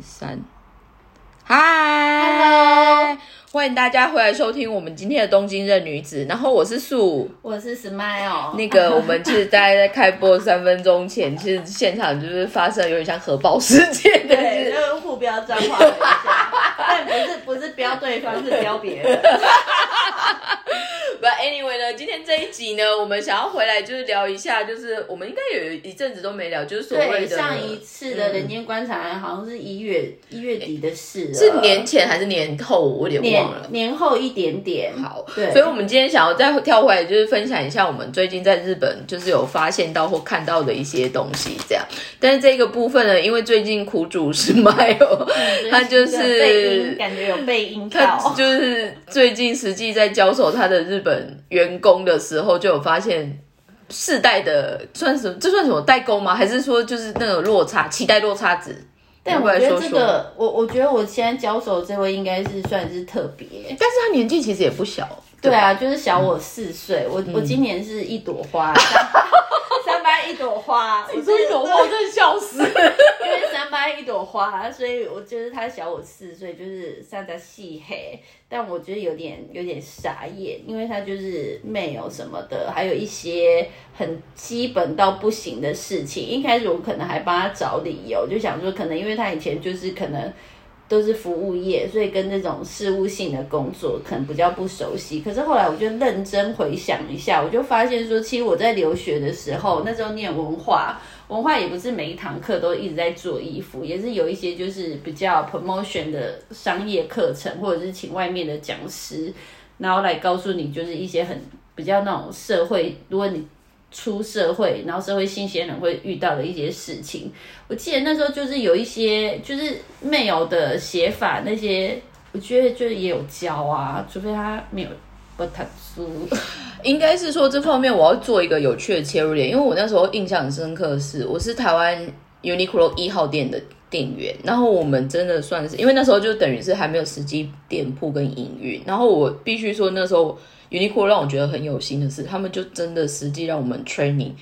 三，嗨，欢迎大家回来收听我们今天的东京任女子。然后我是素，我是 Smile。那个我们其实大概在开播三分钟前，其实现场就是发生有点像核爆事件的对，事。就是互标脏话了一下，但不是不是标对方，是标别人。But anyway 呢，今天这一集呢，我们想要回来就是聊一下，就是我们应该有一阵子都没聊，就是所谓对，的上一次的人间观察好像是一月一月底的事，是年前还是年后，我有点忘了。年后一点点。好，对所以我们今天想要再跳回来，就是分享一下我们最近在日本就是有发现到或看到的一些东西，这样。但是这个部分呢，因为最近苦主是 Mile，他就是感觉有被音他。就是最近实际在交手他的日本员工的时候，就有发现世代的算什么？这算什么代沟吗？还是说就是那种落差，期待落差值？但我觉得这个，我我觉得我现在交手这位应该是算是特别。但是他年纪其实也不小，对啊，就是小我四岁，我我今年是一朵花，一朵花，我说一朵花我真的笑死。因为三班一朵花，所以我觉得他小我四岁，就是三的细黑，但我觉得有点有点傻眼，因为他就是没有什么的，还有一些很基本到不行的事情。一开始我可能还帮他找理由，就想说可能因为他以前就是可能。都是服务业，所以跟这种事务性的工作可能比较不熟悉。可是后来我就认真回想一下，我就发现说，其实我在留学的时候，那时候念文化，文化也不是每一堂课都一直在做衣服，也是有一些就是比较 promotion 的商业课程，或者是请外面的讲师，然后来告诉你就是一些很比较那种社会，如果你出社会，然后社会新鲜人会遇到的一些事情。我记得那时候就是有一些就是 mail 的写法那些，我觉得就是也有教啊，除非他没有不读书。应该是说这方面我要做一个有趣的切入点，因为我那时候印象很深刻是，我是台湾 Uniqlo 一号店的店员，然后我们真的算是，因为那时候就等于是还没有实际店铺跟营运，然后我必须说那时候 Uniqlo 让我觉得很有心的是，他们就真的实际让我们 training。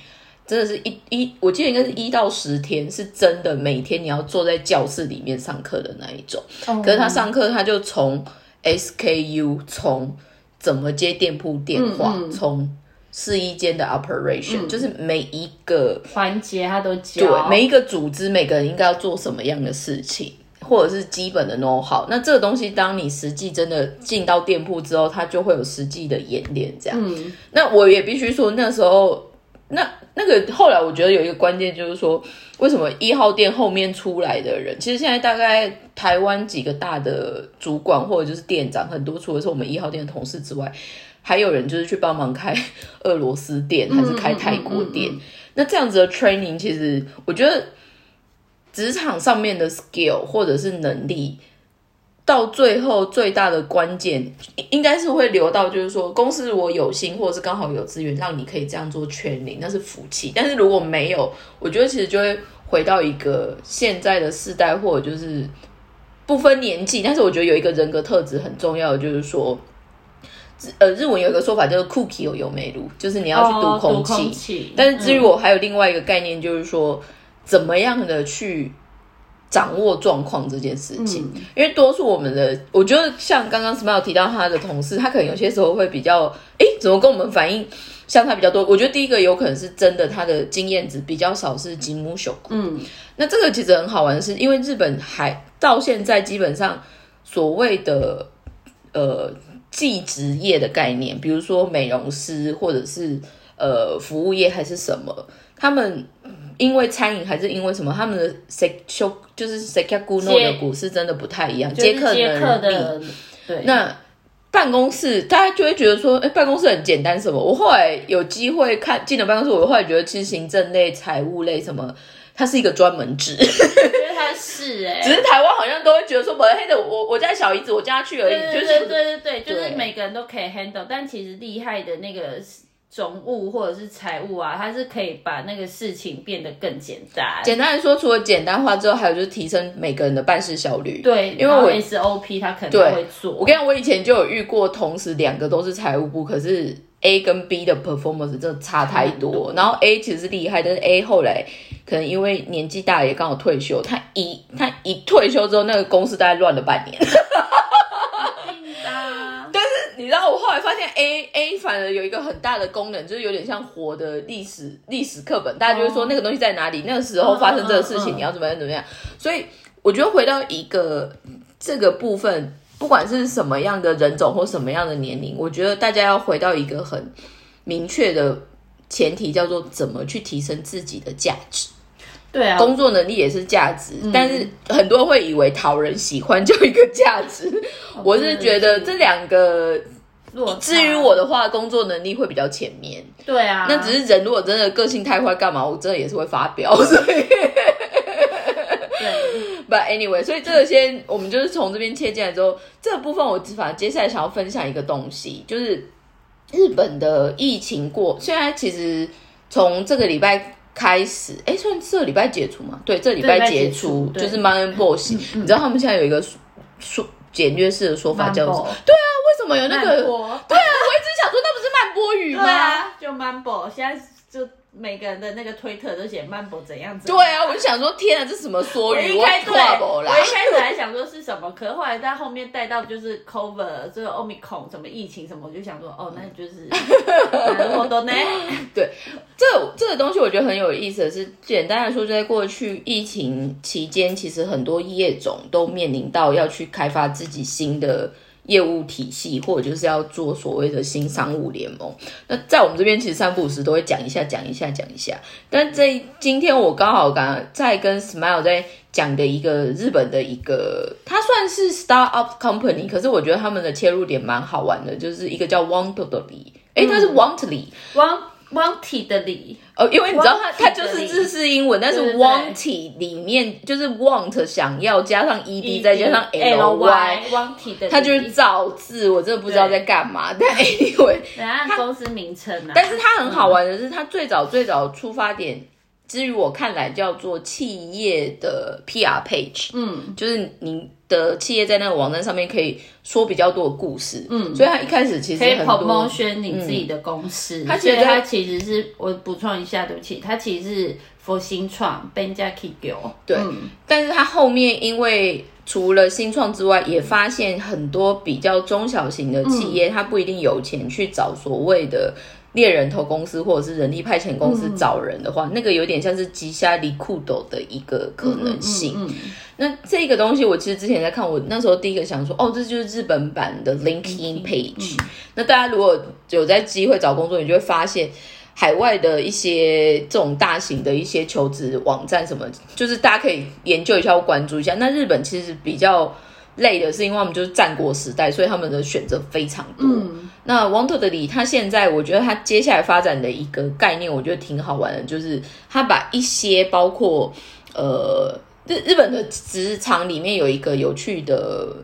真的是一一，我记得应该是一到十天，是真的每天你要坐在教室里面上课的那一种。可是他上课，他就从 SKU，从怎么接店铺电话，从试衣间的 operation，、就是每一个环节他都教，对每一个组织，每个人应该要做什么样的事情，或者是基本的 know how。那这个东西，当你实际真的进到店铺之后，它就会有实际的演练。这样，嗯那我也必须说，那时候那那个后来，我觉得有一个关键就是说，为什么一号店后面出来的人，其实现在大概台湾几个大的主管或者就是店长，很多除了是我们一号店的同事之外，还有人就是去帮忙开俄罗斯店，还是开泰国店。那这样子的 training，其实我觉得职场上面的 skill 或者是能力。到最后最大的关键应应该是会留到，就是说公司如果有心，或者是刚好有资源，让你可以这样做全领，那是福气。但是如果没有，我觉得其实就会回到一个现在的世代，或者就是不分年纪。但是我觉得有一个人格特质很重要的，就是说，呃，日文有一个说法叫做 “cookie 有有美路”，就是你要去读哦空读空气。气。但是至于我还有另外一个概念，就是说怎么样的去掌握状况这件事情。因为多数我们的，我觉得像刚刚 Smile 提到他的同事，他可能有些时候会比较，诶，怎么跟我们反应相差比较多？我觉得第一个有可能是真的，他的经验值比较少，是金木秀。嗯，那这个其实很好玩的是，因为日本还到现在基本上所谓的呃技职业的概念，比如说美容师或者是呃服务业还是什么，他们因为餐饮还是因为什么，他们的 sek 修就是 sekaku no 的股市真的不太一样，就是接客。的，对，那办公室大家就会觉得说，哎、办公室很简单什么？我后来有机会看进了办公室，我后来觉得其实行政类、财务类什么，它是一个专门职。我觉得它是哎、只是台湾好像都会觉得说，不黑的，我我家小姨子，我叫她去而已，就是对对对对对，就是每个人都可以 handle，但其实厉害的那个总务或者是财务啊，他是可以把那个事情变得更简单。简单来说，除了简单化之后，还有就是提升每个人的办事效率。对，因为我然后 SOP 他可能对会做。我跟你讲，我以前就有遇过，同时两个都是财务部，可是 A 跟 B 的 performance 真的差太多。然后 A 其实是厉害，但是 A 后来可能因为年纪大了也刚好退休，他一他一退休之后，那个公司大概乱了半年。你知道，我后来发现 A A 反而有一个很大的功能，就是有点像活的历史历史课本，大家就会说那个东西在哪里，那个时候发生这个事情，你要怎么样怎么样。所以我觉得回到一个这个部分，不管是什么样的人种或什么样的年龄，我觉得大家要回到一个很明确的前提，叫做怎么去提升自己的价值。对啊，工作能力也是价值，但是很多人会以为讨人喜欢就一个价值。我是觉得这两个，至于我的话，工作能力会比较前面。对啊，那只是人如果真的个性太坏，干嘛？我真的也是会发飙。所以，对，But anyway，所以这个先我们就是从这边切进来之后，这个部分我反正接下来想要分享一个东西，就是日本的疫情过，现在其实从这个礼拜。开始，哎，算这礼拜解除嘛？对，这礼拜解除就是 man boss。你知道他们现在有一个说简约式的说法叫什么？对啊，为什么有那个？对啊，我一直想说那不是慢波语吗？啊，就 man boss，现在就。每个人的那个推特都写曼波怎样子？对啊，我就想说，天啊，这什么缩语？我一开始我一开始还想说是什么，可是后来在后面带到就是 cover 这个 omicron 什么疫情什么，我就想说，哦，那就是很多呢。对，这这个东西我觉得很有意思的是，简单来说，就在过去疫情期间，其实很多业种都面临到要去开发自己新的。业务体系，或者就是要做所谓的新商务联盟。那在我们这边，其实三不五时都会讲一下，讲一下，讲一下。但这今天我刚好刚在跟 Smile 在讲的一个日本的一个，它算是 startup company，可是我觉得他们的切入点蛮好玩的，就是一个叫 Wantly，哎，它是 Wantly。的里哦，因为你知道它它就是日式英文，但是 wanted 里面就是 want 想要加上 ed 再加上 ly，wanted 它就是造字，我真的不知道在干嘛。但 anyway，它公司名称啊。但是它很好玩的是，它最早最早出发点。至于我看来叫做企业的 PR page，嗯，就是你的企业在那个网站上面可以说比较多的故事，嗯，所以他一开始其实可以 promotion 你自己的公司，他其实他其实是我补充一下，对不起，他其实是 for 新创 b e n j a k i g o 对，但是他后面因为除了新创之外，也发现很多比较中小型的企业，他不一定有钱去找所谓的。猎人头公司或者是人力派遣公司找人的话，那个有点像是吉虾离库斗的一个可能性。那这个东西，我其实之前在看，我那时候第一个想说，哦，这就是日本版的 LinkedIn page。那大家如果有在机会找工作，你就会发现海外的一些这种大型的一些求职网站什么，就是大家可以研究一下或关注一下。那日本其实比较。累的是因为我们就是战国时代，所以他们的选择非常多。那 Wanted 的里，他现在我觉得他接下来发展的一个概念，我觉得挺好玩的，就是他把一些包括呃日日本的职场里面有一个有趣的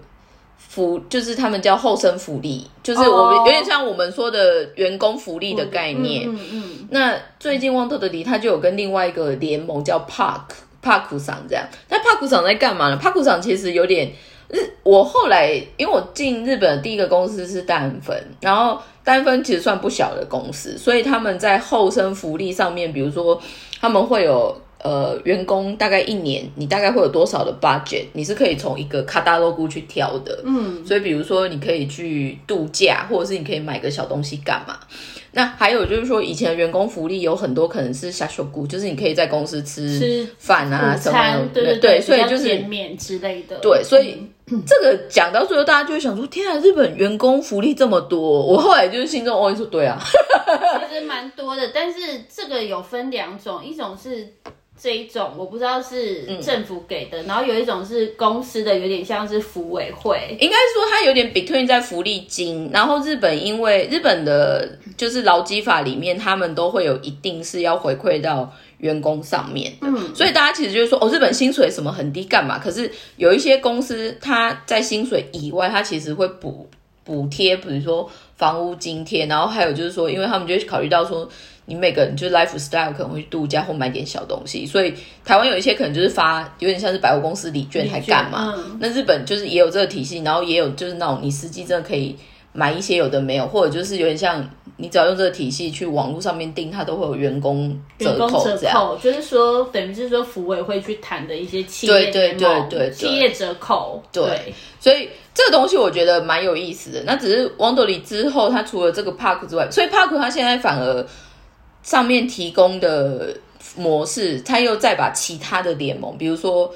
福，就是他们叫后生福利，就是我们有点像我们说的员工福利的概念。嗯嗯。那最近 Wanted 的里，他就有跟另外一个联盟叫 Park Park 厂这样。那 Park 厂在干嘛呢？Park 厂其实有点。日我后来，因为我进日本第一个公司是丹分，然后丹分其实算不小的公司，所以他们在后生福利上面，比如说他们会有呃员工大概一年，你大概会有多少的 budget，你是可以从一个卡达 logo 去挑的，嗯，所以比如说你可以去度假，或者是你可以买个小东西干嘛。那还有就是说，以前员工福利有很多可能是下手股，就是你可以在公司吃饭啊什么，对对，所以就是减免之类的。对，所以这个讲到最后，大家就会想说：天啊，日本员工福利这么多！我后来就是心中哦，说对啊，其实蛮多的，但是这个有分两种，一种是。这一种我不知道是政府给的，然后有一种是公司的，有点像是福委会，应该说它有点 between 在福利金。然后日本因为日本的就是劳基法里面，他们都会有一定是要回馈到员工上面的，所以大家其实就是说，哦，日本薪水什么很低干嘛？可是有一些公司，它在薪水以外，它其实会补补贴，比如说房屋津贴，然后还有就是说，因为他们就会考虑到说。你每个人就是 lifestyle 可能会度假或买点小东西，所以台湾有一些可能就是发有点像是百货公司礼券还干嘛？那日本就是也有这个体系，然后也有就是那种你司机真的可以买一些有的没有，或者就是有点像你只要用这个体系去网络上面订，它都会有员工折员工折扣这样。扣，就是说等于是说服委会去谈的一些企业对对对企业折扣，对所以这个东西我觉得蛮有意思的。那只是 Wonderly 之后，它除了这个 Park 之外，所以 Park 它现在反而上面提供的模式，它又再把其他的联盟，比如说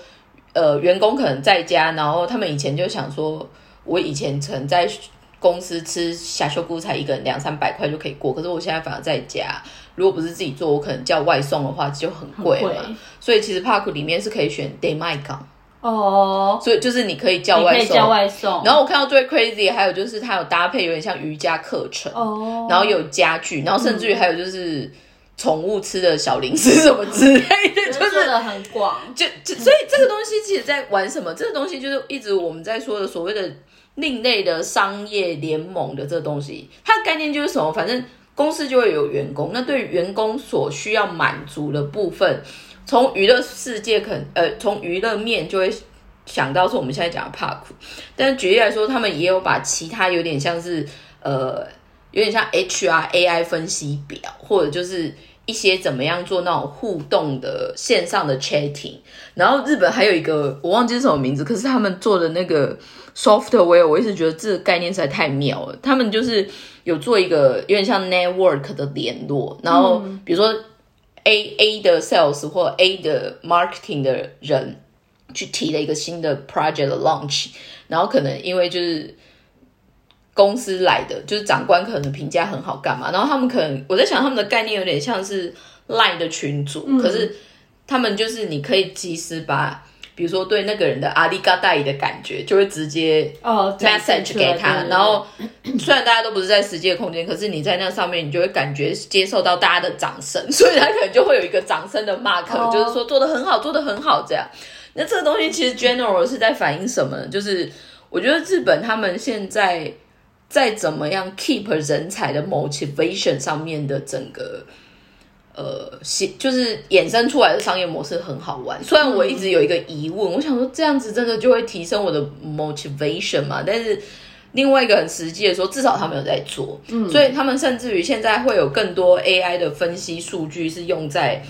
呃员工可能在家，然后他们以前就想说，我以前曾在公司吃下修菇才一个人两三百块就可以过，可是我现在反而在家，如果不是自己做，我可能叫外送的话就很贵贵。嘛。所以其实 Park 里面是可以选 Day My 港，哦，所以就是你可以叫外送，叫外送，然后我看到最 crazy 还有就是它有搭配有点像瑜伽课程，哦，然后有家具，然后甚至于还有就是宠物吃的小零食什么之类的，就 就是做的很广，就就所以这个东西其实在玩什么？这个东西就是一直我们在说的所谓的另类的商业联盟的这东西，它的概念就是什么？反正公司就会有员工，那对于员工所需要满足的部分，从娱乐世界可呃从娱乐面就会想到说我们现在讲的 Park，但是举例来说，他们也有把其他有点像是呃有点像 HR AI 分析表，或者就是一些怎么样做那种互动的线上的 chatting。然后日本还有一个我忘记是什么名字，可是他们做的那个 software，我一直觉得这个概念实在太妙了。他们就是有做一个有点像 network 的联络，然后比如说 A A 的 sales 或 A 的 marketing 的人去提了一个新的 project 的 launch，然后可能因为就是公司来的，就是长官可能评价很好干嘛，然后他们可能我在想他们的概念有点像是 line 的群组，可是他们就是你可以及时把。比如说对那个人的阿里嘎达的感觉，就会直接哦 message 给他，然后虽然大家都不是在实际的空间，可是你在那上面，你就会感觉接受到大家的掌声，所以他可能就会有一个掌声的 mark，、哦就是说做的很好，做的很好这样。那这个东西其实 general 是在反映什么呢？就是我觉得日本他们现在在怎么样 keep 人才的 motivation 上面的整个。呃，是就是衍生出来的商业模式很好玩。虽然我一直有一个疑问，我想说这样子真的就会提升我的 motivation 嘛？但是另外一个很实际的说，至少他们有在做，嗯，所以他们甚至于现在会有更多 AI 的分析数据是用在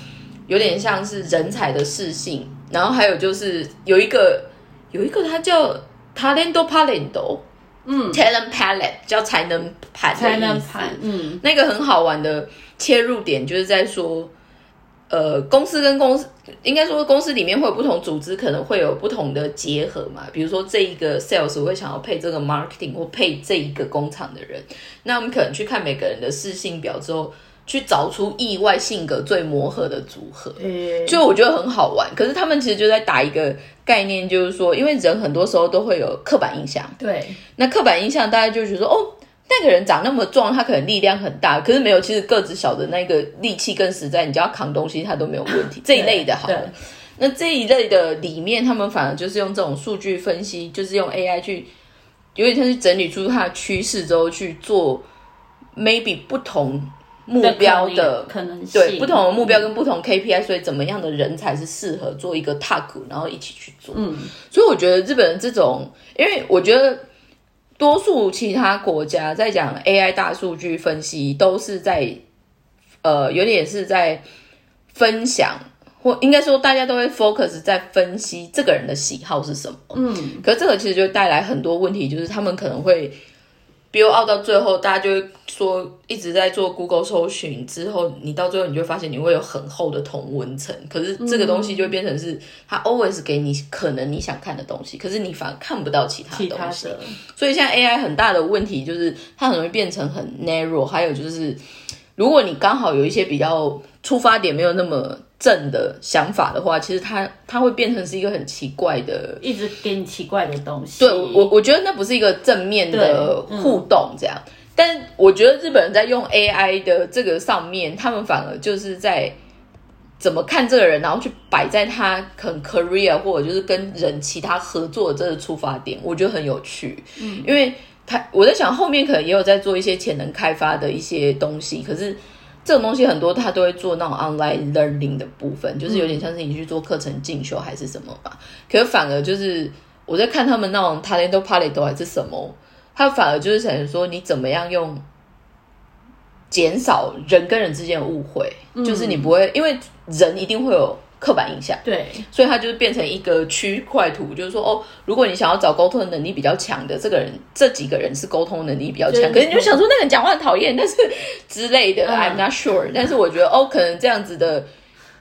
有点像是人才的适性，然后还有就是有一个有一个它叫 talento palento，嗯，talent palette 叫才能盘才能盘，嗯，那个很好玩的切入点就是在说，呃，公司跟公司应该说公司里面会有不同组织，可能会有不同的结合嘛。比如说这一个 sales 我会想要配这个 marketing 或配这一个工厂的人，那我们可能去看每个人的适性表之后，去找出意外性格最磨合的组合。诶就我觉得很好玩，可是他们其实就在打一个概念，就是说，因为人很多时候都会有刻板印象，对，那刻板印象大家就觉得说，哦，那个人长那么壮，他可能力量很大，可是没有，其实个子小的那个力气更实在，你只要扛东西他都没有问题。这一类的好了，那这一类的里面，他们反而就是用这种数据分析，就是用 AI 去，有点像是整理出它的趋势之后去做 maybe 不同目标的可能性，对不同的目标跟不同 KPI，所以怎么样的人才是适合做一个 t a k 然后一起去做。嗯，所以我觉得日本人这种，因为我觉得多数其他国家在讲 AI 大数据分析，都是在呃有点是在分享，或应该说大家都会 focus 在分析这个人的喜好是什么。嗯，可是这个其实就带来很多问题，就是他们可能会 build out 到最后，大家就会说一直在做 Google 搜寻之后，你到最后你就会发现你会有很厚的同文层，可是这个东西就会变成是它 always 给你可能你想看的东西，可是你反而看不到其他其他的东西。的，所以现在 AI 很大的问题就是它很容易变成很 narrow，还有就是如果你刚好有一些比较出发点没有那么正的想法的话，其实它它会变成是一个很奇怪的。一直给你奇怪的东西。对我，我觉得那不是一个正面的互动，这样。但我觉得日本人在用 AI 的这个上面，他们反而就是在怎么看这个人，然后去摆在他可能 career 或者就是跟人其他合作的这个出发点，我觉得很有趣。嗯，因为他我在想后面可能也有在做一些潜能开发的一些东西，可是。这种东西很多，他都会做那种 online learning 的部分，就是有点像是你去做课程进修还是什么吧。可是反而就是我在看他们那种 talento palette 还是什么，他反而就是想说你怎么样用减少人跟人之间的误会，就是你不会因为人一定会有刻板印象，对，所以它就是变成一个区块图，就是说哦，如果你想要找沟通的能力比较强的这个人，这几个人是沟通能力比较强，可是你就想说那个人讲话很讨厌，但是之类的、i m not sure，但是我觉得哦，可能这样子的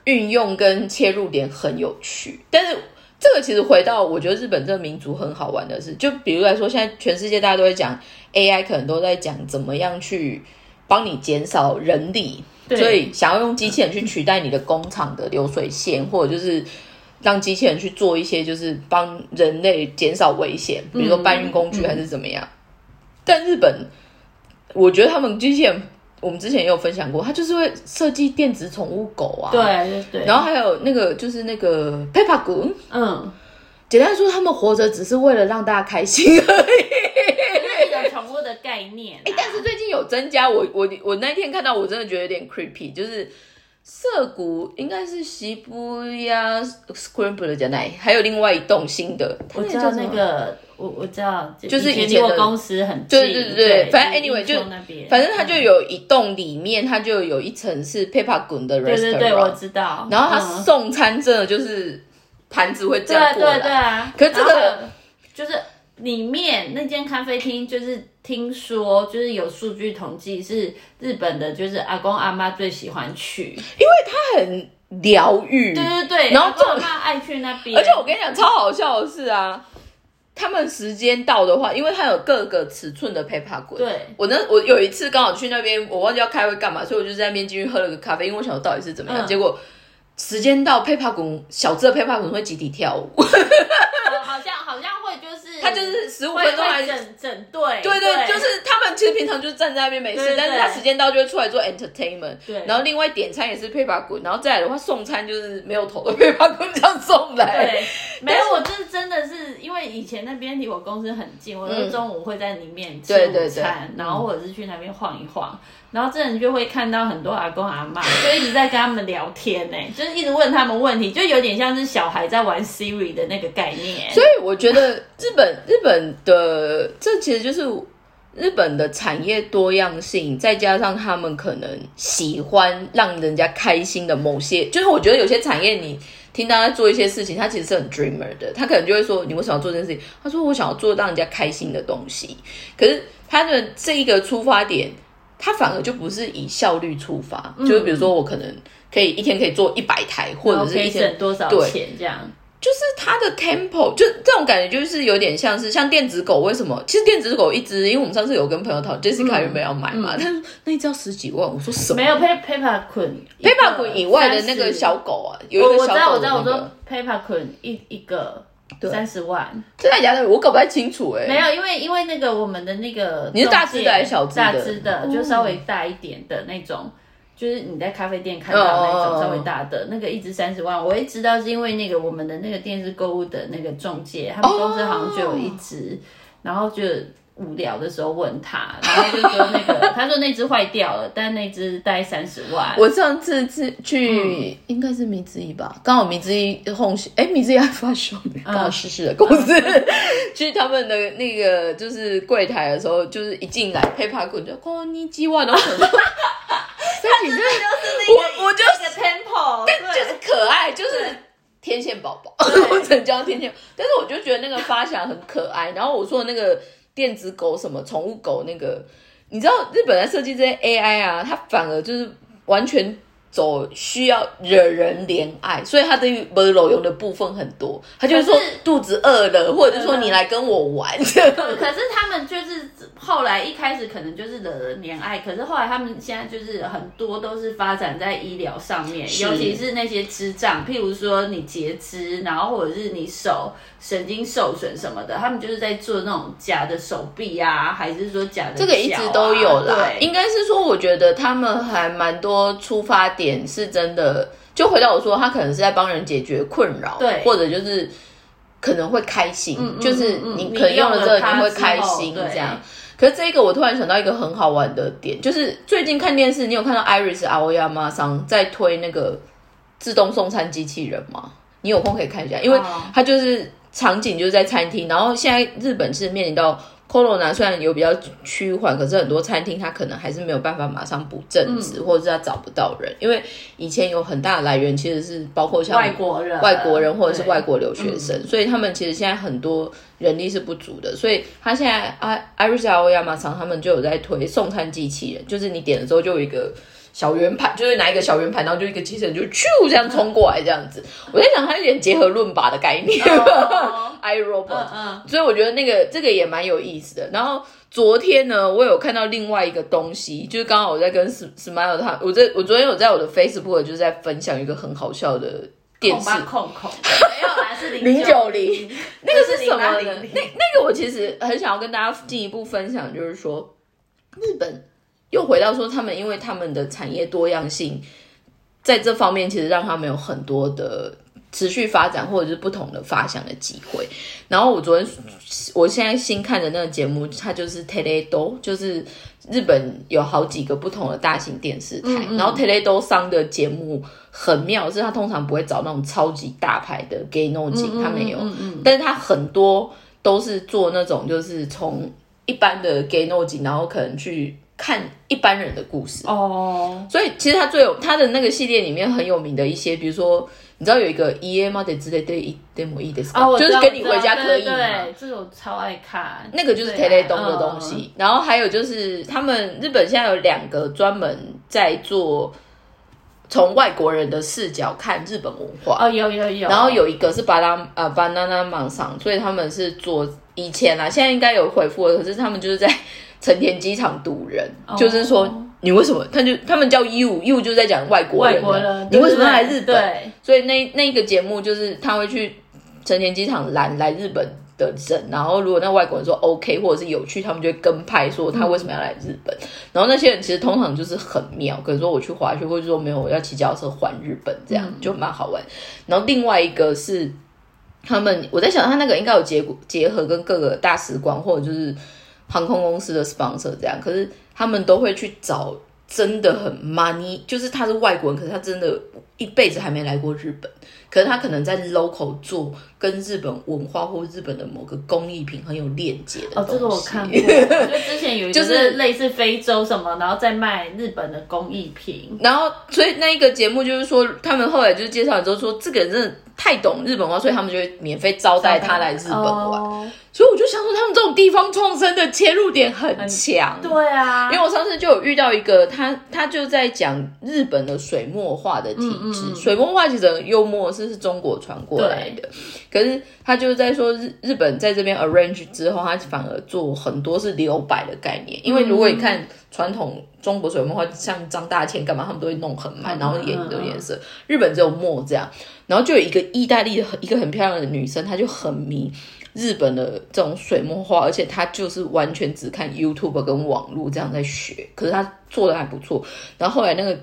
运用跟切入点很有趣，但是。这个其实回到，我觉得日本这个民族很好玩的是，就比如来说，现在全世界大家都会讲 AI，可能都在讲怎么样去帮你减少人力，所以想要用机器人去取代你的工厂的流水线，或者就是让机器人去做一些就是帮人类减少危险，比如说搬运工具还是怎么样。但日本，我觉得他们机器人。我们之前也有分享过，他就是会设计电子宠物狗啊，对对对，然后还有那个就是那个 Peppa 狗，嗯，简单说，他们活着只是为了让大家开心而已，宠物的概念。哎，但是最近有增加，我我我那天看到，我真的觉得有点 creepy，就是涩谷应该是西部呀 Scramble 的家内，还有另外一栋新的，我知道那个。我我知道，就是以前的公司很近，对对对对，反正 anyway 就，反正它就有一栋里面，它就有一层是 Peppa 滚的 restaurant，对对对，我知道。然后它送餐真的就是盘子会这样过来，对对对啊。可是这个就是里面那间咖啡厅，就是听说就是有数据统计，是日本的，就是阿公阿妈最喜欢去，因为它很疗愈，对对对，然后阿妈爱去那边。而且我跟你讲，超好笑的是啊。他们时间到的话，因为它有各个尺寸的 paper 滚。对，我那我有一次刚好去那边，我忘记要开会干嘛，所以我就在那边进去喝了个咖啡，因为我想到底是怎么样。结果时间到，paper 滚小只的 paper 滚会集体跳舞。好像好像会就是，他就是十五分钟还整整队，对对，就是他们其实平常就是站在那边没事，但是他时间到就会出来做 entertainment。对，然后另外点餐也是 paper 滚，然后再来的话送餐就是没有头的 paper 滚这样送来。对，没有，我就是真的是因为以前那边离我公司很近，我就中午会在里面吃午餐，然后或者是去那边晃一晃。然后这人就会看到很多阿公阿妈，就一直在跟他们聊天呢，就是一直问他们问题，就有点像是小孩在玩 Siri 的那个概念。所以我觉得日本日本的这其实就是日本的产业多样性，再加上他们可能喜欢让人家开心的某些，就是我觉得有些产业你听到他做一些事情，他其实是很 dreamer 的，他可能就会说你为什么要做这件事情？他说我想要做让人家开心的东西，可是他的这一个出发点。他反而就不是以效率出发，就是比如说我可能可以一天可以做一百台，或者是一天多少钱这样。就是它的 tempo，就这种感觉，就是有点像是像电子狗。为什么？其实电子狗一只，因为我们上次有跟朋友讨，Jessica 原本要买嘛，他说那一只要十几万。我说什么？没有 Paper Queen，Paper Queen 以外的那个小狗啊，有一个小狗我知道，我知道，我说 Paper Queen 一一个。三十万，真的假的？我搞不太清楚哎。没有，因为因为那个我们的那个你是大只的还是小只的？大只的，就稍微大一点的那种，就是你在咖啡店看到那种稍微大的那个，一只三十万。我也知道是因为那个我们的那个电视购物的那个中介，他们公司好像就有一只，然后就。无聊的时候问他，然后就说那个，他说那只坏掉了，但那只大概三十万。我上次去去应该是米之一吧，刚好米之一红哎米之一还发烧，刚好逝世的公司，去他们的那个就是柜台的时候，就是一进来佩帕滚就哦你几万都很多，他真的就是那个我我就是 temple，就是可爱，就是天线宝宝，我成交天线，但是我就觉得那个发响很可爱，然后我说的那个。电子狗什么宠物狗那个，你知道日本在设计这些 AI 啊，它反而就是完全。走需要惹人怜爱，所以他的不裸用的部分很多。他就是说肚子饿了，或者是说你来跟我玩。可是他们就是后来一开始可能就是惹人怜爱，可是后来他们现在就是很多都是发展在医疗上面，尤其是那些智障，譬如说你截肢，然后或者是你手神经受损什么的，他们就是在做那种假的手臂啊，还是说假的这个一直都有啦。应该是说，我觉得他们还蛮多出发点。点是真的，就回到我说，他可能是在帮人解决困扰，对，或者就是可能会开心，就是你可能用了这个你会开心这样。可是这个我突然想到一个很好玩的点，就是最近看电视，你有看到 Iris 阿欧亚马桑在推那个自动送餐机器人吗？你有空可以看一下，因为它就是场景就是在餐厅，然后现在日本是面临到 corona 虽然有比较趋缓，可是很多餐厅它可能还是没有办法马上补正职，或者是他找不到人，因为以前有很大的来源其实是包括像外国人、外国人或者是外国留学生，所以他们其实现在很多人力是不足的，所以他现在啊，Irish Aoyama 厂他们就有在推送餐机器人，就是你点的时候就有一个。小圆盘就是拿一个小圆盘，然后就一个机器人就咻这样冲过来这样子。我在想，它有点结合论靶的概念、哦。I robot，、嗯所以我觉得那个这个也蛮有意思的。然后昨天呢，我有看到另外一个东西，就是刚好我在跟 Smile 他，我在我昨天有在我的 Facebook 就是在分享一个很好笑的电视。控控控，没有啦，是零090 零，那个是什么？呢？那那个我其实很想要跟大家进一步分享，就是说日本又回到说他们，因为他们的产业多样性，在这方面其实让他们有很多的持续发展或者是不同的发想的机会。然后我昨天我现在新看的那个节目，它就是 Teledo，就是日本有好几个不同的大型电视台，然后 Teledo 上的节目很妙，是他通常不会找那种超级大牌的 gay no 景，他没有，但是他很多都是做那种就是从一般的 gay no 景，然后可能去看一般人的故事。哦，所以其实他最有他的那个系列里面很有名的一些，比如说你知道有一个 E M 的之类的 demo E 的，哦，就是跟你回家可以嘛。对对对，这个我超爱看，那个就是对 Tele 东的嗯东西，然后还有就是他们日本现在有两个专门在做从外国人的视角看日本文化，哦，有有有，然后有一个是巴拉呃 banana 芒上，所以他们是做以前啊，现在应该有回复了，可是他们就是在成田机场堵人，哦就是说你为什么？他就他们叫 you you 就在讲外国人外，国人，你为什么要来日本？对，所以那那个节目就是他会去成田机场拦来日本的人，然后如果那外国人说 OK 或者是有趣，他们就会跟拍说他为什么要来日本。然后那些人其实通常就是很妙，可能说我去滑雪，或者说没有我要骑脚踏车环日本，这样、就蛮好玩。然后另外一个是他们，我在想他那个应该有结结合跟各个大使馆或者就是航空公司的 sponsor 这样，可是他们都会去找真的很 money，就是他是外国人，可是他真的一辈子还没来过日本，可是他可能在 local 做跟日本文化或日本的某个工艺品很有链接的哦，这个我看过，就之前有一个 就是是类似非洲什么，然后再卖日本的工艺品，然后，所以那一个节目就是说，他们后来就是介绍完之后说，这个人真的太懂日本话，所以他们就会免费招待他来日本玩。哦所以我就想说，他们这种地方创生的切入点很强。对啊，因为我上次就有遇到一个，他他就在讲日本的水墨画的体制。水墨画其实很幽默，是是中国传过来的，可是他就是在说日日本在这边 arrange 之后，他反而做很多是留白的概念。因为如果你看传统中国水墨画，像张大千干嘛，他们都会弄很满，然后演很多颜色。日本只有墨这样，然后就有一个意大利的一个很漂亮的女生，她就很迷。日本的这种水墨画，而且她就是完全只看 YouTube 跟网络这样在学，可是她做的还不错。然后后来那个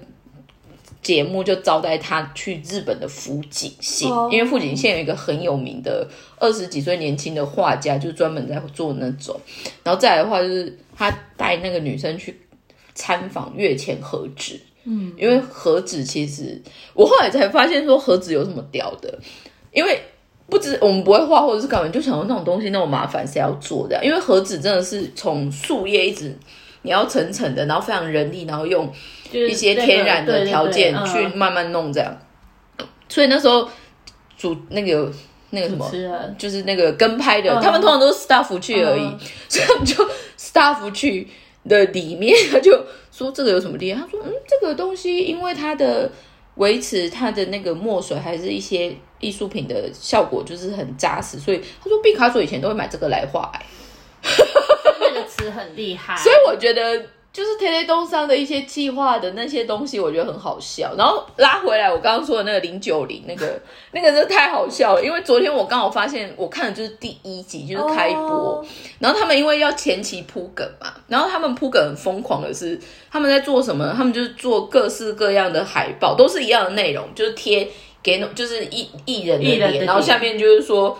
节目就招待她去日本的福井县，哦因为福井县有一个很有名的二十几岁年轻的画家，就是专门在做那种。然后再来的话，就是他带那个女生去参访月前和纸，嗯，因为盒子其实我后来才发现说盒子有什么屌的，因为。不知我们不会画，或者是干嘛，就想说那种东西那么麻烦，谁要做的？因为盒子真的是从树叶一直你要层层的，然后非常人力，然后用一些天然的条件去嗯慢慢弄这样。所以那时候主那个那个什么就是那个跟拍的，嗯他们通常都是 staff 去而已，嗯所以他们就 staff 去的里面，他就说这个有什么厉害？他说嗯，这个东西因为它的维持它的那个墨水还是一些艺术品的效果就是很扎实，所以他说毕卡索以前都会买这个来画、哎 那个词很厉害，所以我觉得就是天天东商的一些计划的那些东西，我觉得很好笑。然后拉回来，我刚刚说的那个零九零，那个 那个真的太好笑了。因为昨天我刚好发现，我看的就是第一集，就是开播。哦然后他们因为要前期铺梗嘛，然后他们铺梗很疯狂的是，他们在做什么？他们就是做各式各样的海报，都是一样的内容，就是贴给就是艺艺人的脸然后下面就是说，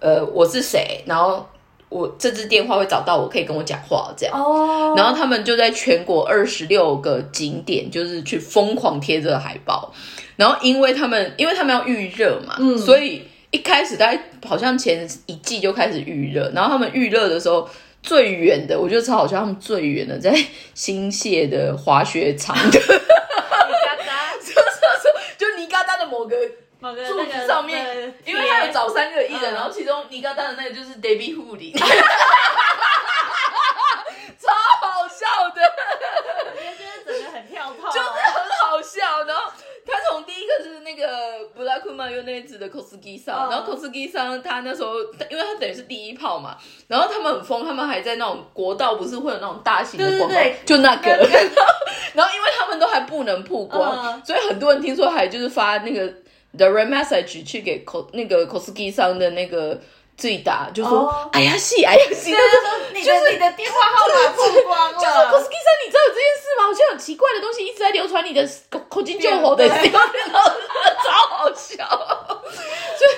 呃，我是谁，然后我这支电话会找到我，可以跟我讲话这样。哦，然后他们就在全国二十六个景点，就是去疯狂贴这个海报。然后因为他们因为他们要预热嘛，所以一开始大概好像前一季就开始预热，然后他们预热的时候。最远的，我觉得超好笑。他们最远的在新泻的滑雪场的，尼嘎达，就是说就尼嘎达的某个某个柱子上面，因为他有找三个艺人，嗯。然后其中尼嘎达的那个就是 Debbie 护理，超好笑的，我觉得就是整个很跳套，就是很好笑。然后他从第一个是那个布拉库曼又那一支的 Kosugi 上，嗯。然后 Kosugi 上他那时候，因为他等于是第一炮嘛，然后他们很疯，他们还在那种国道不是会有那种大型的广告，就那个。然后因为他们都还不能曝光，嗯。所以很多人听说还就是发那个 the red message 去给 c o 那个 Kosugi 上的那个最打，就说、哦哎呀戏，哎呀戏，对对对，你的你的电话号码曝光就是了，Kosugi 上，你知道有这件事吗？好像有奇怪的东西一直在流传你的口口金救火的，对然后超好笑。所以，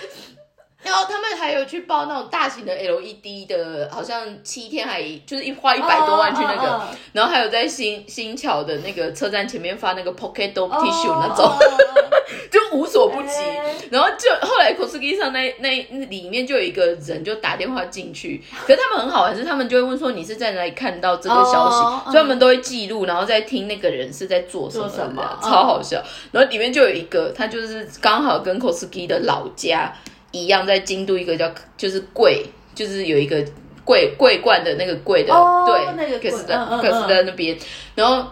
然后他们还有去报那种大型的 LED 的，好像七天还就是一花一百多万去那个，然后还有在新新桥的那个车站前面发那个 Pocket Tissue 那种，就无所不及。哎然后就后来 c o s k i 上那那里面就有一个人就打电话进去，可是他们很好玩，是他们就会问说你是在哪里看到这个消息，哦嗯所以他们都会记录，然后再听那个人是在做什么超好笑。然后里面就有一个，他就是刚好跟 c o s k i 的老家一样，在京都一个叫就是贵，就是有一个桂桂冠的那个桂的，哦对，那个桂可是在嗯嗯可是在那边，然后。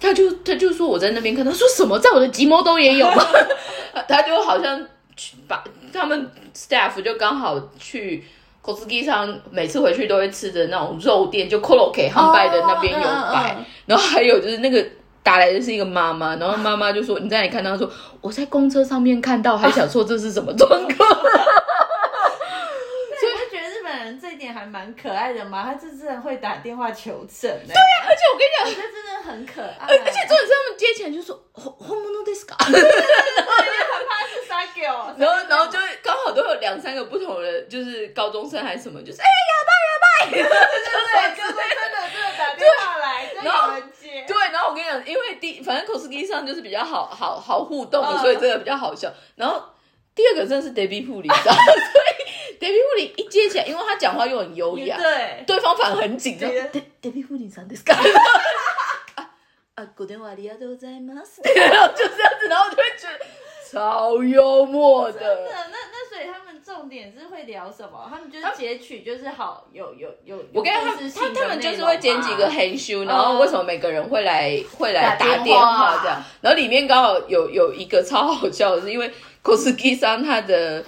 他就他就说我在那边看，他说什么在我的吉摩都也有吗？他就好像去把他们 staff 就刚好去 Kosugi 上，每次回去都会吃的那种肉店，就 Koroke 汉拜的那边有摆，然后还有就是那个。打来的是一个妈妈，然后妈妈就说：“你在哪里看到？”她说：“我在公车上面看到，还想说这是什么状况。所以我就觉得日本人这一点还蛮可爱的嘛，他就真的会打电话求证、欸。对而且我跟你讲我，觉得真的很可爱。而且重点是他们接起来就说“本物ですか？”很怕是撒狗，然后然后就会刚好都有两三个不同的，就是高中生还是什么，就是哎呀对， 因为第反正 Kosugi 上就是比较好好好互动的，嗯所以这个比较好笑。然后第二个真的是 David 普里，你知道吗？所以 David 普里一接起来，因为他讲话又很优雅，对，对方反而很紧张。对 David 普里さんですか？啊啊，ご電話ありがとうございます。然后就这样子，然后我就会觉得超幽默的。真的，那那所以他们 重点是会聊什么？他们就是截取，就是好有有有。我跟他们他他们就是会剪几个黑修，然后嗯为什么每个人会来会来打电话这样？然后里面刚好有有一个超好笑的是，因为桑他的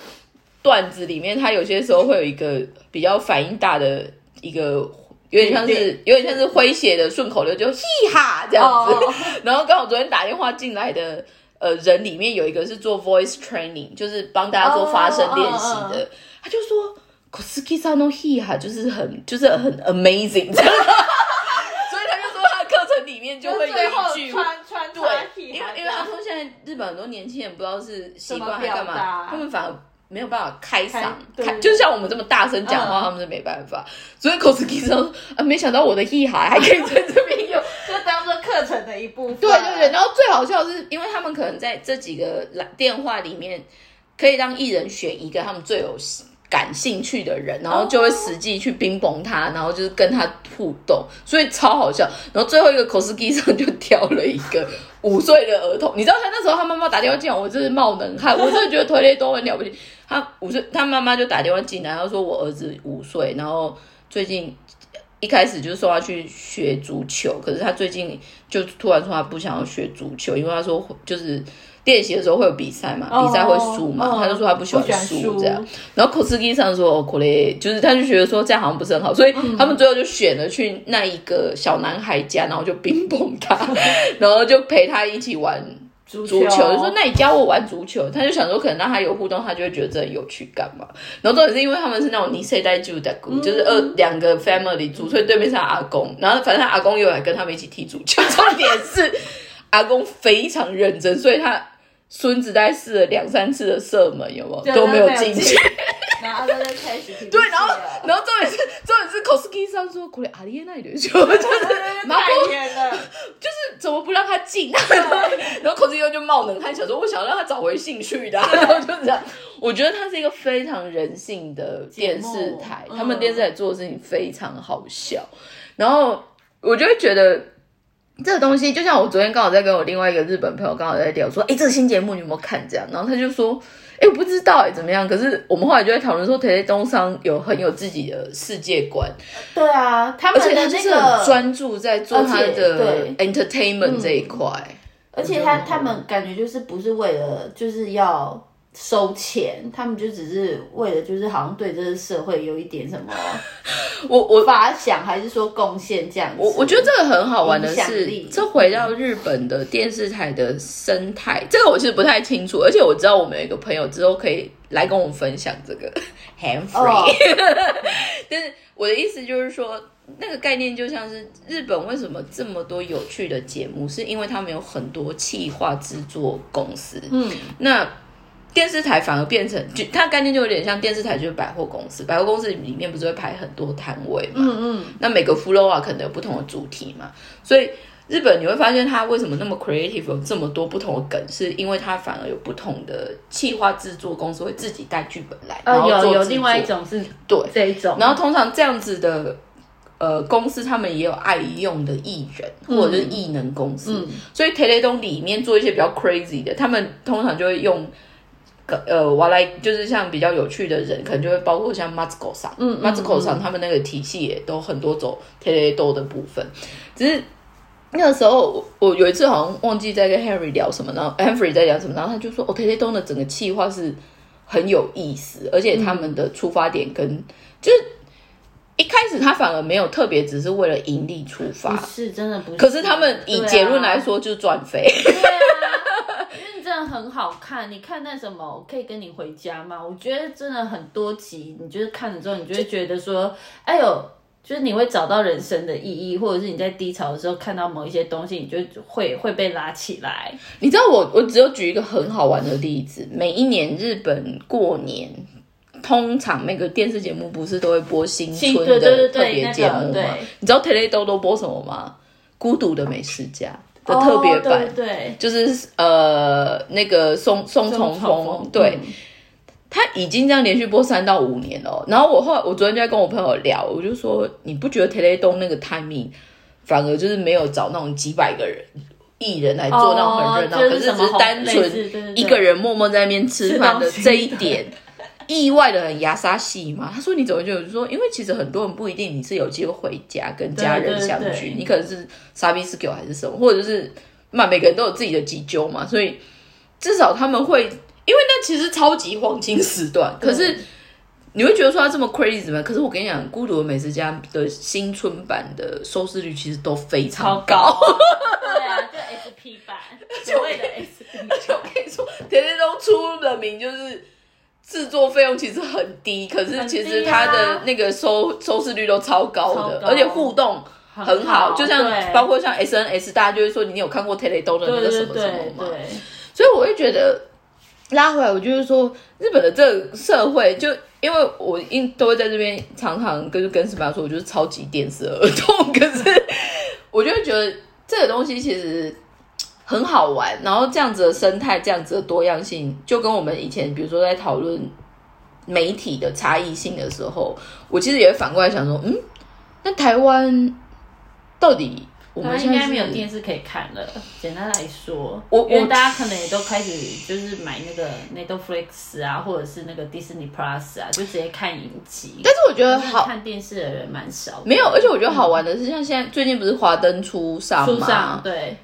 段子里面，他有些时候会有一个比较反应大的一个。有点像是有点像是诙谐的顺口溜，就嘻哈这样子。哦 然后刚好昨天打电话进来的呃人里面有一个是做 voice training，就是帮大家做发声练习的。他就说 k o s u k i s a no he 哈，就是很就是很 amazing 这样。所以他就说他的课程里面就会有一句。穿穿对，因为因为他说现在日本很多年轻人不知道是习惯还干嘛他们反而没有办法开嗓开，开就像我们这么大声讲话，嗯他们是没办法。所以 Kosugi 说啊，没想到我的 he 哈还可以在这边用。就当做课程的一部分。对对对，然后最好笑的是，因为他们可能在这几个来电话里面，可以让艺人选一个他们最有感兴趣的人，然后就会实际去冰崩他，然后就是跟他互动，所以超好笑。然后最后一个 Kosugi 上就挑了一个五岁的儿童，你知道他那时候他妈妈打电话进来，我真是冒冷汗，我真的觉得推类都很了不起。他五岁，他妈妈就打电话进来，他说我儿子五岁，然后最近。一开始就是说他去学足球，可是他最近就突然说他不想要学足球，因为他说就是练习的时候会有比赛嘛，哦比赛会输嘛，哦他就说他不喜欢输输这样。然后 i 上说哦，可嘞，就是他就觉得说这样好像不是很好，所以他们最后就选了去那一个小男孩家，然后就冰崩他，然后就陪他一起玩足足球，就说那你教我玩足球，他就想说可能让他有互动，他就会觉得这很有趣干嘛。然后重点是因为他们是那种你谁带住的姑，就是二两个 family 住，所以对面是他阿公，然后反正他阿公又来跟他们一起踢足球。重点是阿公非常认真，所以他孙子大概试了两三次的射门，有没有都没有进去。然后他就开始对，然后然后重点是重点是 Koski 上说，これありえないでしょ，就是马太公远了，就是 怎么不让他进？然后口子优就冒冷汗，想说我想让他找回兴趣的，然后就这样。我觉得它是一个非常人性的电视台，节目他们电视台做的事情非常好笑，然后我就会觉得。这个东西就像我昨天刚好在跟我另外一个日本朋友刚好在聊，说，哎，这个新节目你有没有看？这样，然后他就说， 哎，我不知道，哎，怎么样？可是我们后来就在讨论说，台台东商有很有自己的世界观，对啊，他们的那而且他是很个，专注在做他的 entertainment 这一块。而且他他们感觉就是不是为了就是要收钱，他们就只是为了就是好像对这个社会有一点什么 我我发想，还是说贡献这样子。我我觉得这个很好玩的是力，这回到日本的电视台的生态，这个我其实不太清楚，而且我知道我们有一个朋友之后可以来跟我们分享这个 hand free，、哦。但是我的意思就是说，那个概念就像是日本为什么这么多有趣的节目，是因为他们有很多企划制作公司，嗯，那电视台反而变成，就它概念就有点像电视台就是百货公司，百货公司里面不是会排很多摊位嘛，嗯嗯，那每个 floor 啊可能有不同的主题嘛，所以日本你会发现它为什么那么 creative，有这么多不同的梗，是因为它反而有不同的企划制作公司会自己带剧本来，然呃，后有有另外一作种是对，这一种，然后通常这样子的。呃，公司他们也有爱用的艺人，或者是艺能公司，嗯。所以 t e l e o 里面做一些比较 crazy 的，他们通常就会用，呃，我来就是像比较有趣的人，可能就会包括像 Mazco 上，嗯嗯 Mazco 上他们那个体系也都很多走 t e l e d o 的部分，只是那个时候我我有一次好像忘记在跟 Henry 聊什么，然后 Henry 在聊什么，然后他就说，哦 t e l e d o 的整个企划是很有意思，而且他们的出发点跟、就是一开始他反而没有特别只是为了盈利出发，是真的不是。可是他们以结论来，说就是赚飞。真的很好看。你看那什么，我可以跟你回家吗？我觉得真的很多集，你就是看了之后，你就会觉得说，哎呦。就是你会找到人生的意义，或者是你在低潮的时候看到某一些东西，你就会会被拉起来。你知道我我只有举一个很好玩的例子，每一年日本过年，通常那个电视节目不是都会播新春的特别节目吗？你知道 t e l e d o 都播什么吗？孤独的美食家的特别版，哦、对对。就是呃那个松松重丰，对。嗯。他已经这样连续播三到五年了哦、然后我后来我昨天就在跟我朋友聊，我就说你不觉得 t e l e d o 那个 timing 反而就是没有找那种几百个人艺人来做那种很热闹，可是只是单纯一个人默默在那边吃饭的 这一点，意外的很牙刷戏嘛。他说你怎么觉得？说因为其实很多人不一定你是有机会回家跟家人相聚，你可能是沙比斯 Q 还是什么，或者是嘛每个人都有自己的急救嘛，所以至少他们会，因为那其实超级黄金时段，可是。你会觉得说他这么 crazy 吗？可是我跟你讲，《孤独的美食家》的新春版的收视率其实都非常超高，对啊，就 SP 版，所谓的 SP 版。就我跟你说，田田东出了名就是制作费用其实很低，可是其实它的那个收收视率都超高的，高。而且互动很好，就像包括像 S N S，大家就会说你有看过 t e l e d o 的那个什么什么对吗？对，所以我会觉得拉回来，我就是说日本的这个社会，就因为我应都会在这边常常跟跟什么说，我就是超级电视儿童，可是我就会觉得这个东西其实很好玩，然后这样子的生态，这样子的多样性，就跟我们以前比如说在讨论媒体的差异性的时候，我其实也会反过来想说，嗯，那台湾到底我们应该没有电视可以看了。简单来说，我因为我大家可能也都开始就是买那个 Netflix 啊，或者是那个 Disney Plus 啊，就直接看影集。但是我觉得好。看电视的人蛮少，没有，而且我觉得好玩的是，像现在最近不是华灯初上吗？书上对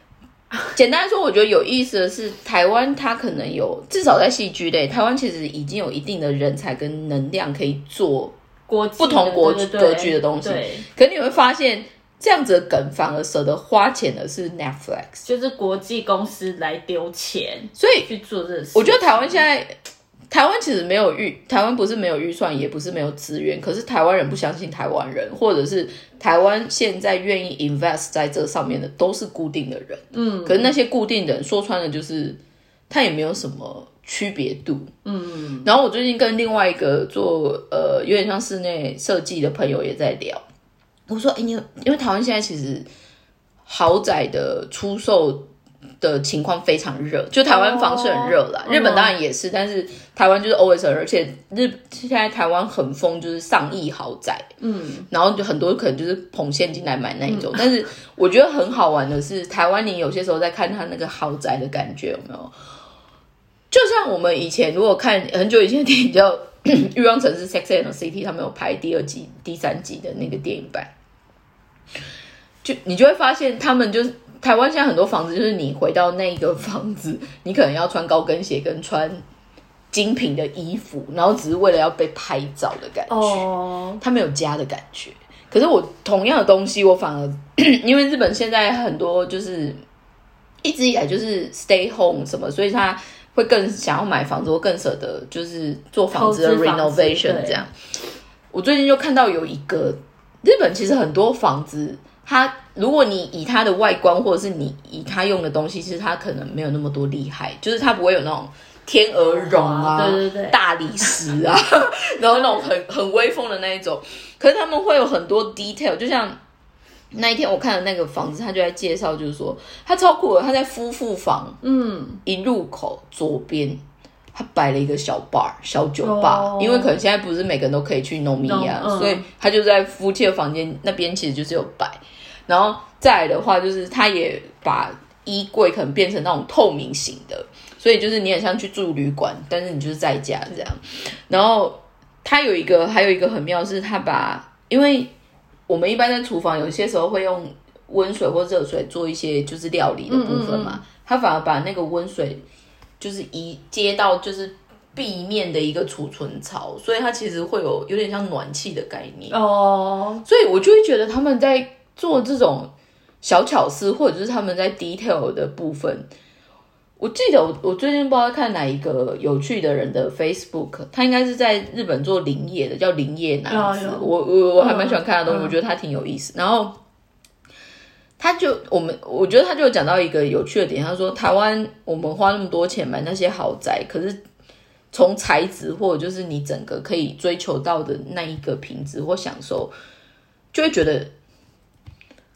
简单说，我觉得有意思的是，台湾它可能有至少在戏剧类，台湾其实已经有一定的人才跟能量可以做，国际不同国格局的东西对，可你会发现这样子的梗反而舍得花钱的是 Netflix，就是国际公司来丢钱所以去做这个事。我觉得台湾现在。台湾其实没有预，台湾不是没有预算，也不是没有资源，可是台湾人不相信台湾人，或者是台湾现在愿意 invest 在这上面的都是固定的人，嗯，可是那些固定的人说穿了就是他也没有什么区别度，嗯，然后我最近跟另外一个做呃有点像室内设计的朋友也在聊，我说，哎、你因为台湾现在其实豪宅的出售的情况非常热，就台湾房是很热啦，日本当然也是，但是台湾就是 always 很热，而且日现在台湾很疯，就是上亿豪宅，嗯，然后就很多可能就是捧现金来买那一种，但是我觉得很好玩的是，台湾你有些时候在看他那个豪宅的感觉有没有？就像我们以前如果看很久以前的电影叫《欲望城市 Sex and the City》，他们有拍第二季、第三季的那个电影版，就你就会发现他们就是台湾现在很多房子，就是你回到那个房子，你可能要穿高跟鞋跟穿精品的衣服，然后只是为了要被拍照的感觉。哦，他没有家的感觉。可是我同样的东西，我反而 因为日本现在很多就是一直以来就是 stay home 什么，所以他会更想要买房子，或更舍得就是做房子的 renovation 对这样。我最近就看到有一个日本，其实很多房子，它如果你以它的外观，或者是你以它用的东西，其实它可能没有那么多厉害，就是它不会有那种天鹅绒啊，对对对大理石啊，然后那种很很威风的那一种。可是他们会有很多 detail，就像那一天我看的那个房子，他就在介绍，就是说他超酷的，他在夫妇房嗯，一入口左边，他摆了一个小 bar 小酒吧，哦因为可能现在不是每个人都可以去弄米亚，弄嗯所以他就在夫妻的房间那边，其实就是有摆。然后再来的话，就是他也把衣柜可能变成那种透明型的，所以就是你很像去住旅馆，但是你就是在家这样。然后他有一个还有一个很妙是，他把因为我们一般在厨房有些时候会用温水或热水做一些就是料理的部分嘛，他反而把那个温水就是移接到就是壁面的一个储存槽，所以它其实会有有点像暖气的概念。哦，所以我就会觉得他们在做这种小巧思，或者是他们在 detail 的部分。我记得我我最近不知道看哪一个有趣的人的 Facebook，他应该是在日本做林业的，叫林业男子。我我我还蛮喜欢看他的东西，嗯我觉得他挺有意思。然后他就我们我觉得他就有讲到一个有趣的点，他说台湾我们花那么多钱买那些豪宅，可是从材质或者就是你整个可以追求到的那一个品质或享受，就会觉得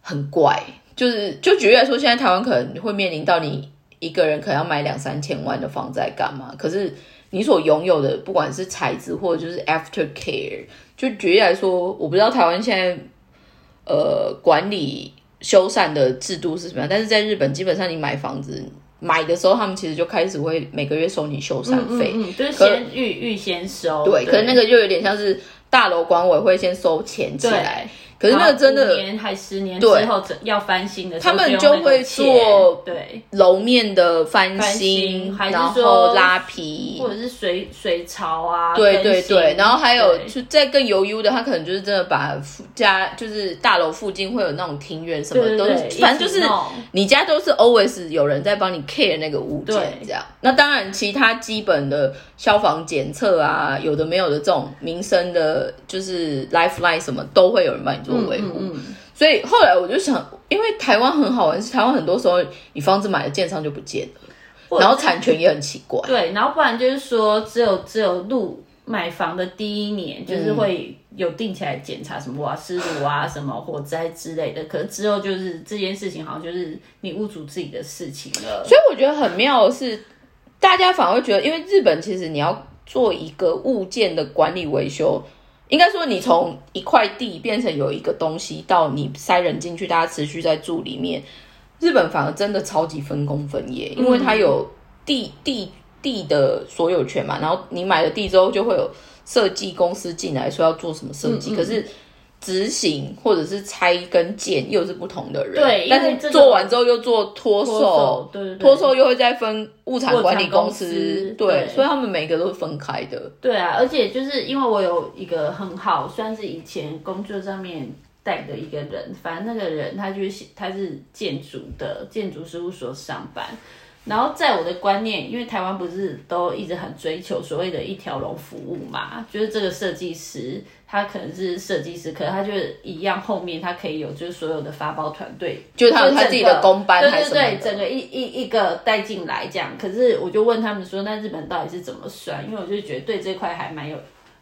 很怪。就是就举例来说，现在台湾可能会面临到你一个人可能要买两三千万的房子来干嘛？可是你所拥有的，不管是材质或者就是 after care，就举例来说，我不知道台湾现在呃管理修缮的制度是什么样，但是在日本基本上你买房子买的时候，他们其实就开始会每个月收你修缮费。嗯，就是先预预先收，对，可是那个就有点像是大楼管委会先收钱起来，可是那真的年还十年之对后整要翻新的时候他们就会做对，楼面的翻翻新然说后拉皮或，者是水水槽啊，对对对，然后还有就再更悠悠的，他可能就是真的把家就是大楼附近会有那种庭院什么都是，反正就是你家都是 always 有人在帮你 care 那个物件这样。那当然，其他基本的消防检测啊，有的没有的这种民生的，就是 lifeline 什么都会有人帮你做维护。嗯嗯所以后来我就想，因为台湾很好玩，是台湾很多时候你房子买了建商就不见了，然后产权也很奇怪。对，然后不然就是说，只有只有入买房的第一年，就是嗯会有定起来检查什么瓦斯炉啊、什么火灾之类的。可是之后就是这件事情，好像就是你屋主自己的事情了。所以我觉得很妙的是，大家反而会觉得，因为日本其实你要做一个物件的管理维修，应该说你从一块地变成有一个东西，到你塞人进去，大家持续在住里面，日本反而真的超级分工分业，因为它有地地地的所有权嘛，然后你买了地之后，就会有设计公司进来说要做什么设计，可是。执行或者是拆跟建又是不同的人，对但是做完之后又做脱脱售手，对对对脱售又会再分物产管理公司，对所以他们每个都是分开的。对啊，而且就是因为我有一个很好，算是以前工作上面带的一个人，反正那个人他就是他是建筑的建筑事务所上班。然后在我的观念，因为台湾不是都一直很追求所谓的一条龙服务嘛，就是这个设计师他可能是设计师，可是他就是一样，后面他可以有就是所有的发包团队，就是他有他自己的个公班对对对，还是什么的整个一一一个带进来这样。可是我就问他们说，那日本到底是怎么算？因为我就觉得对这块还蛮有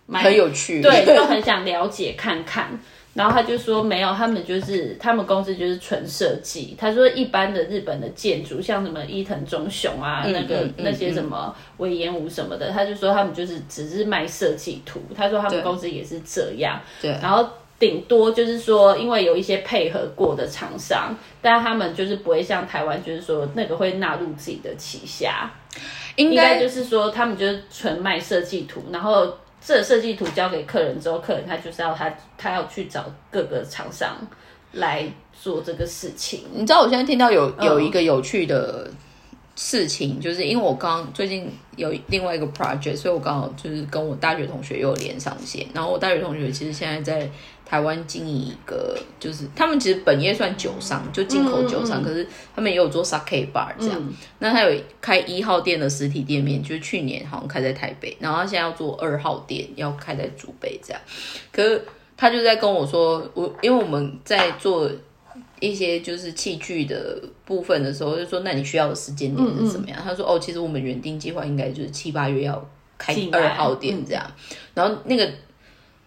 蛮很有趣，对，就很想了解看看。然后他就说没有，他们就是他们公司就是纯设计。他说一般的日本的建筑，像什么伊藤忠雄啊，那个那些什么威严武什么的，他就说他们就是只是卖设计图。他说他们公司也是这样。对，然后顶多就是说，因为有一些配合过的厂商，但他们就是不会像台湾，就是说那个会纳入自己的旗下。应该就是说，他们就是纯卖设计图，然后。这设计图交给客人之后，客人他就是要他他要去找各个厂商来做这个事情。你知道我现在听到有有一个有趣的事情，就是因为我刚最近有另外一个 project，所以我刚好就是跟我大学同学又连上线。然后我大学同学其实现在在。台湾经营一个，就是他们其实本业算酒商，就进口酒商，可是他们也有做 sake bar 这样。那他有开一号店的实体店面，就是去年好像开在台北，然后他现在要做二号店，要开在竹北这样。可是他就在跟我说，我因为我们在做一些就是器具的部分的时候，就说那你需要的时间点是怎么样？他说哦，其实我们原定计划应该就是七八月要开二号店这样，然后那个。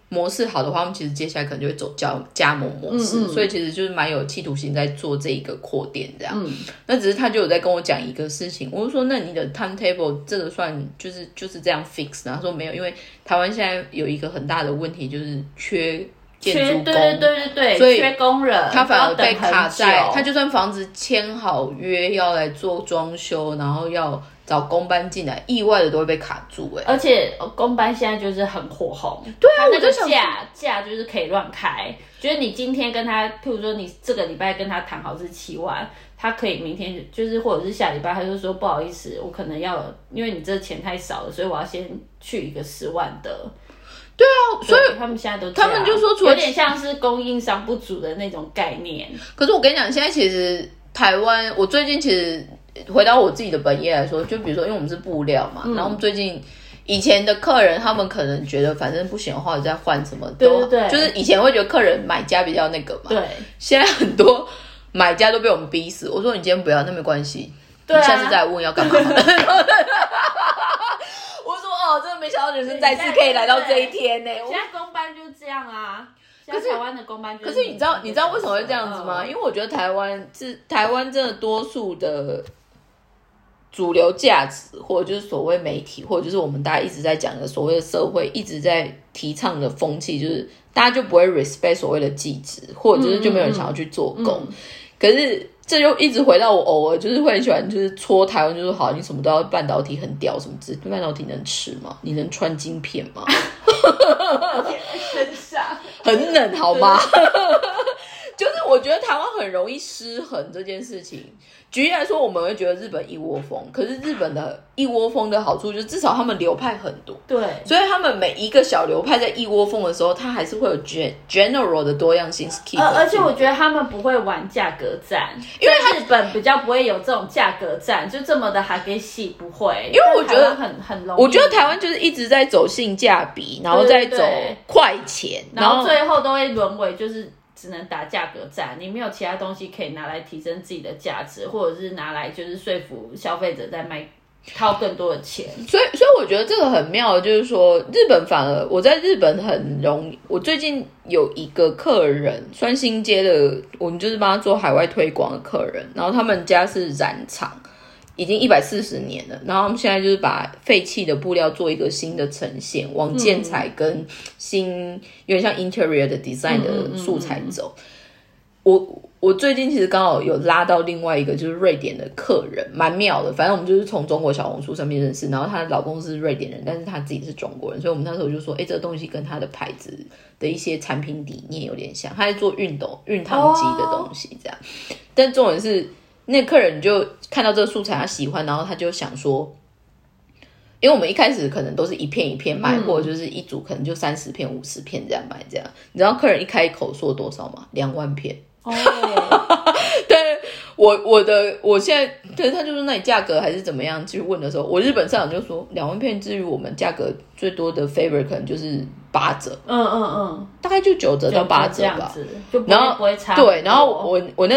模式好的话，我们其实接下来可能就会走加加盟模式，所以其实就是蛮有企图心在做这一个扩店这样。那只是他就有在跟我讲一个事情，我就说那你的 timetable 这个算就是就是这样 fix 然后说没有，因为台湾现在有一个很大的问题就是缺建筑工，对对对对所以缺工人，他反而被卡在，他就算房子签好约要来做装修，然后要。找工班进来，意外的都会被卡住哎，而且工班现在就是很火红，对啊，那个价价就是可以乱开，就是你今天跟他，譬如说你这个礼拜跟他谈好是七万，他可以明天就是或者是下礼拜他就说不好意思，我可能要因为你这钱太少了，所以我要先去一个十万的，对啊，所以他们现在都他们就说有点像是供应商不足的那种概念。可是我跟你讲，现在其实台湾，我最近其实。回到我自己的本业来说，就比如说，因为我们是布料嘛，然后我们最近以前的客人，他们可能觉得反正不行的话，再换什么都对，就是以前会觉得客人买家比较那个嘛，对。现在很多买家都被我们逼死。我说你今天不要，那没关系，你下次再问要干嘛。我说哦，真的没想到人生再次可以来到这一天呢。现在公班就是这样啊。可是台湾的公班，可是你知道你知道为什么会这样子吗？因为我觉得台湾是台湾真的多数的主流价值，或者就是所谓媒体，或者就是我们大家一直在讲的所谓的社会一直在提倡的风气，就是大家就不会 respect 所谓的技职，或者就是就没有人想要去做工。可是这就一直回到我偶尔就是会很喜欢就是戳台湾，就是好，你什么都要半导体很屌什么之，半导体能吃吗？你能穿晶片吗？身上很冷，好吗？就是我觉得台湾很容易失衡这件事情。举例来说，我们会觉得日本一窝蜂，可是日本的一窝蜂的好处就是至少他们流派很多，对，所以他们每一个小流派在一窝蜂的时候，它还是会有 general 的多样性。呃，而且我觉得他们不会玩价格战，因为日本比较不会有这种价格战，就这么的还给洗不会。因为我觉得很很容易，我觉得台湾就是一直在走性价比，然后再走快钱，然后最后都会沦为就是。只能打价格战，你没有其他东西可以拿来提升自己的价值，或者是拿来就是说服消费者在卖掏更多的钱。所以，所以我觉得这个很妙，就是说日本反而我在日本很容易。我最近有一个客人，算新接的，我们就是帮他做海外推广的客人，然后他们家是染厂。已经一百四十年了，然后我们现在就是把废弃的布料做一个新的呈现，往建材跟新有点像 interior 的 design 的素材走。我我最近其实刚好有拉到另外一个就是瑞典的客人，蛮妙的。反正我们就是从中国小红书上面认识，然后她的老公是瑞典人，但是她自己是中国人，所以我们那时候就说，哎，这个东西跟她的牌子的一些产品理念有点像，她在做熨斗、熨烫机的东西这样。但重点是。那客人就看到这个素材，他喜欢，然后他就想说，因为我们一开始可能都是一片一片卖，或者就是一组可能就三十片、五十片这样卖，这样。你知道客人一开口说多少吗？两万片。哦，对我我的我现在对他就是，那你价格还是怎么样？去问的时候，我日本上就说两万片，至于我们价格最多的 favor 可能就是八折。嗯嗯嗯，大概就九折到八折吧。然后对，然后我我那。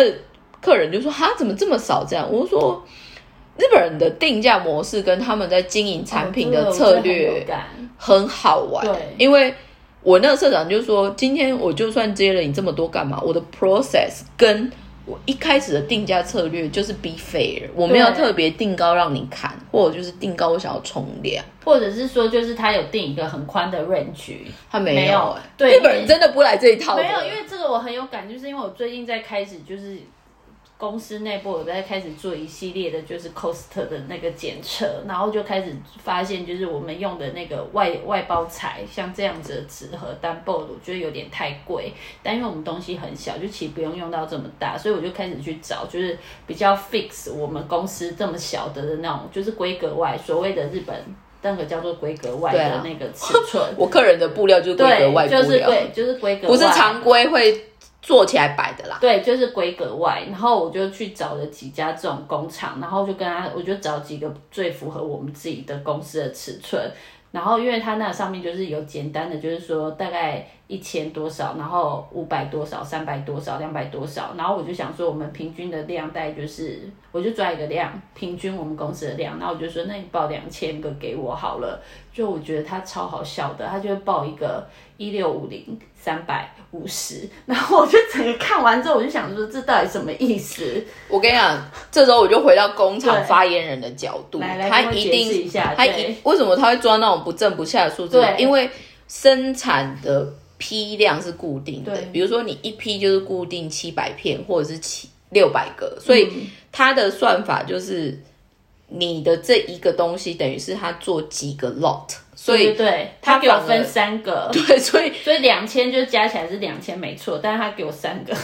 客人就说：“哈，怎么这么少？这样？”我说：“日本人的定价模式跟他们在经营产品的策略感很好玩对，因为我那个社长就说，今天我就算接了你这么多干嘛？我的 process 跟我一开始的定价策略就是 be fair，我没有特别定高让你砍，或者就是定高我想要冲量，或者是说，就是他有定一个很宽的 range，他没没有欸对日本人真的不来这一套的，没有，因为这个我很有感，就是因为我最近在开始就是公司内部有在开始做一系列的，就是 cost 的那个检测，然后就开始发现，就是我们用的那个外外包材，像这样子的纸盒单 b o 我觉得有点太贵，但因为我们东西很小，就其实不用用到这么大，所以我就开始去找，就是比较 fix 我们公司这么小的的那种，就是规格外，所谓的日本。那个叫做规格外的那个尺寸，我客人的布料就是规格，外布料，就是规，就是规格外，不是常规会做起来摆的啦。对，就是规格外，然后我就去找了几家这种工厂，然后就跟他，我就找几个最符合我们自己的公司的尺寸，然后因为它那上面就是有简单的，就是说大概一千多少，然后五百多少，三百多少，两百多少，然后我就想说我们平均的量大概就是，我就抓一个量，平均我们公司的量，然后我就说那你报两千个给我好了，就我觉得他超好笑的，他就会报一个一六五零三百五十，然后我就整个看完之后，我就想说这到底什么意思？我跟你讲，这时候我就回到工厂对发言人的角度，来来他一定一下他对一为什么他会抓那种不正不下的数字对？因为生产的批量是固定的，比如说你一批就是固定七百片或者是七六百个，所以嗯它的算法就是你的这一个东西等于是他做几个 lot，所以对他他给我分三个，对，所以所以两千就加起来是两千没错，但是他给我三个，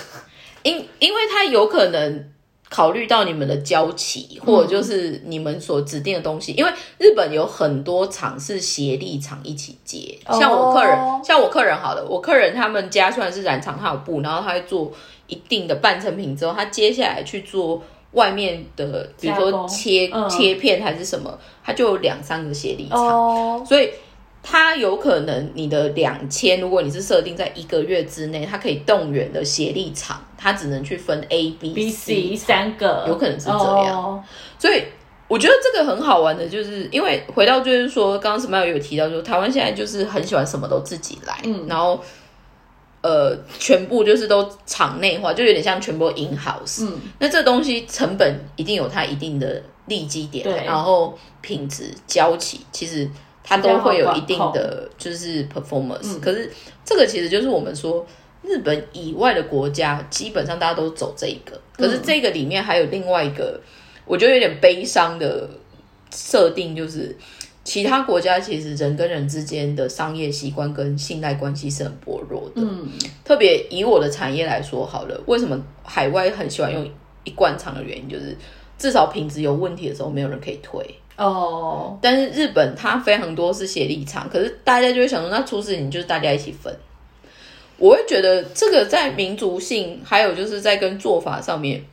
因因为他有可能考虑到你们的交期，或者就是你们所指定的东西，因为日本有很多厂是协力厂一起接，像我客人，哦。像我客人好了，我客人他们家虽然是染厂，他有布，然后他会做一定的半成品之后，他接下来去做。外面的，比如说切、嗯。切片还是什么，它就有两三个协力厂，哦，所以它有可能你的两千，如果你是设定在一个月之内，它可以动员的协力厂，它只能去分 A、B、B、C C 三个，有可能是这样。哦。所以我觉得这个很好玩的，就是因为回到就是说，刚刚 Smile 有提到说，台湾现在就是很喜欢什么都自己来，嗯，然后呃，全部就是都场内化，就有点像全部 in house，嗯，那这东西成本一定有它一定的利基点，然后品质、交期，其实它都会有一定的就是 performance，、可是这个其实就是我们说。日本以外的国家，基本上大家都走这一个，可是这个里面还有另外一个，我觉得有点悲伤的设定，就是其他国家其实人跟人之间的商业习惯跟信赖关系是很薄弱的。嗯，特别以我的产业来说好了，为什么海外很喜欢用一罐厂的原因，就是至少品质有问题的时候，没有人可以推。哦，但是日本它非常多是协力厂，可是大家就会想说，那出事情就是大家一起分。我会觉得这个在民族性，还有就是在跟做法上面，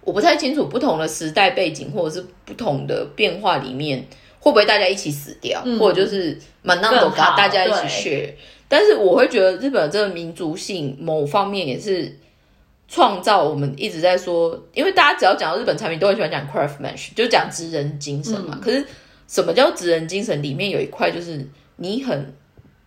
我不太清楚不同的时代背景或者是不同的变化里面，会不会大家一起死掉，或者就是满当都更好大家一起对 share。但是我会觉得日本的这个民族性某方面也是创造我们一直在说，因为大家只要讲到日本产品，都很喜欢讲 craftsmanship，就讲职人精神嘛。可是什么叫职人精神？里面有一块就是你很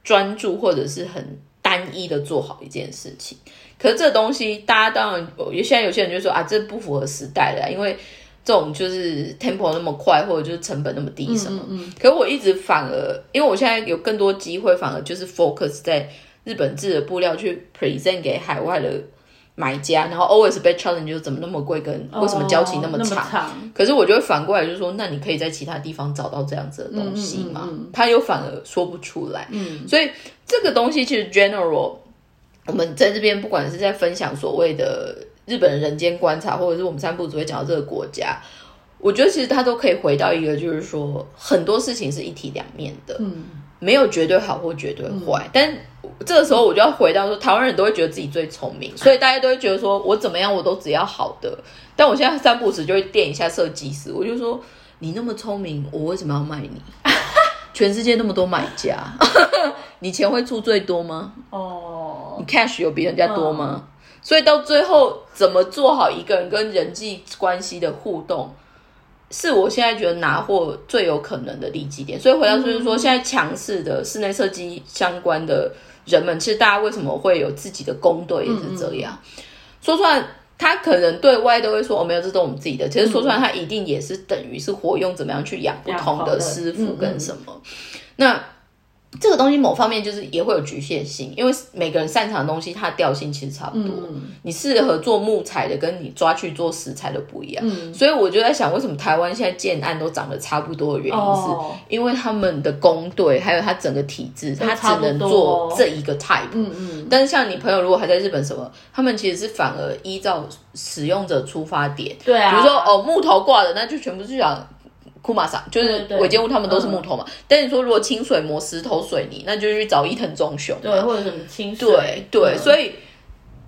专注或者是很单一的做好一件事情。可是这东西，大家当然有现在有些人就说啊，这不符合时代的、啊，因为这种就是 tempo 那么快，或者就是成本那么低什么。可是我一直反而，因为我现在有更多机会，反而就是 focus 在日本制的布料去 present 给海外的买家，然后 always 被 challenge 就怎么那么贵，跟为什么交期那么长。么长？可是我就会反过来就说，那你可以在其他地方找到这样子的东西吗？嗯他又反而说不出来。嗯，所以这个东西其实 general，我们在这边不管是在分享所谓的日本人间观察，或者是我们三部只会讲到这个国家，我觉得其实它都可以回到一个，就是说很多事情是一体两面的。嗯。没有绝对好或绝对坏，但这个时候我就要回到说，台湾人都会觉得自己最聪明，所以大家都会觉得说我怎么样我都只要好的。但我现在三不时就会垫一下设计师，我就说你那么聪明，我为什么要卖你？全世界那么多买家，你钱会出最多吗？哦，你 cash 有比人家多吗？所以到最后怎么做好一个人跟人际关系的互动，是我现在觉得拿货最有可能的利基点。所以回到就是说，现在强势的室内设计相关的人们，其实大家为什么会有自己的工队也是这样。说出来，他可能对外都会说哦，没有，这都我们自己的。其实说出来，他一定也是等于是活用怎么样去养不同的师傅跟什么。那这个东西某方面就是也会有局限性，因为每个人擅长的东西，它的调性其实差不多。你适合做木材的，跟你抓去做石材的不一样。所以我就在想，为什么台湾现在建案都长得差不多的原因，是因为他们的工队还有他整个体制，他只能做这一个 type。嗯嗯。但是像你朋友如果还在日本什么，他们其实是反而依照使用者出发点。对啊。比如说哦，木头挂的，那就全部是讲。库马萨就是尾间屋，他们都是木头嘛。但你说如果清水磨石头水泥，那就去找伊藤忠雄，对，或者什么清水。对对，所以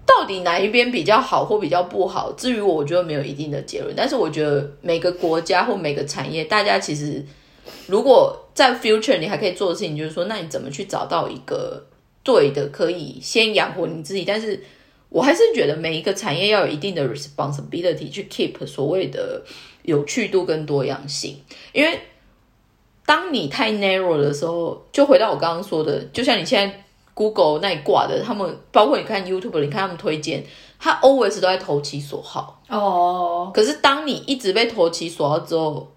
到底哪一边比较好或比较不好？至于我，我觉得没有一定的结论。但是我觉得每个国家或每个产业，大家其实如果在 future 你还可以做的事情，就是说，那你怎么去找到一个对的，可以先养活你自己？但是我还是觉得每一个产业要有一定的 responsibility 去 keep 所谓的。有趣度跟多样性，因为当你太 narrow 的时候，就回到我刚刚说的，就像你现在 Google 那一挂的，他们包括你看 YouTube，你看他们推荐，他 always 都在投其所好哦。可是当你一直被投其所好之后，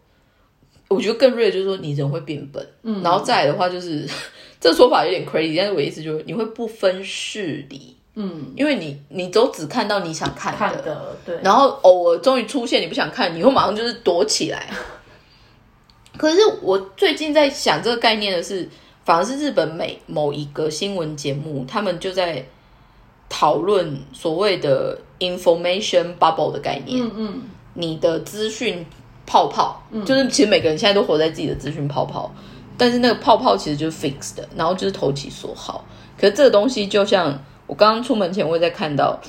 我觉得更锐就是说你人会变笨，嗯，然后再来的话就是 这说法有点 crazy，但是我意思就是你会不分事理。嗯，因为你你都只看到你想看的，对，然后偶尔终于出现你不想看，你会马上就是躲起来。可是我最近在想这个概念的是，反而是日本每某一个新闻节目，他们就在讨论所谓的 information bubble 的概念。嗯嗯，你的资讯泡泡，就是其实每个人现在都活在自己的资讯泡泡，但是那个泡泡其实就是 fixed 的，然后就是投其所好。可是这个东西就像。我刚刚出门前，我也在看到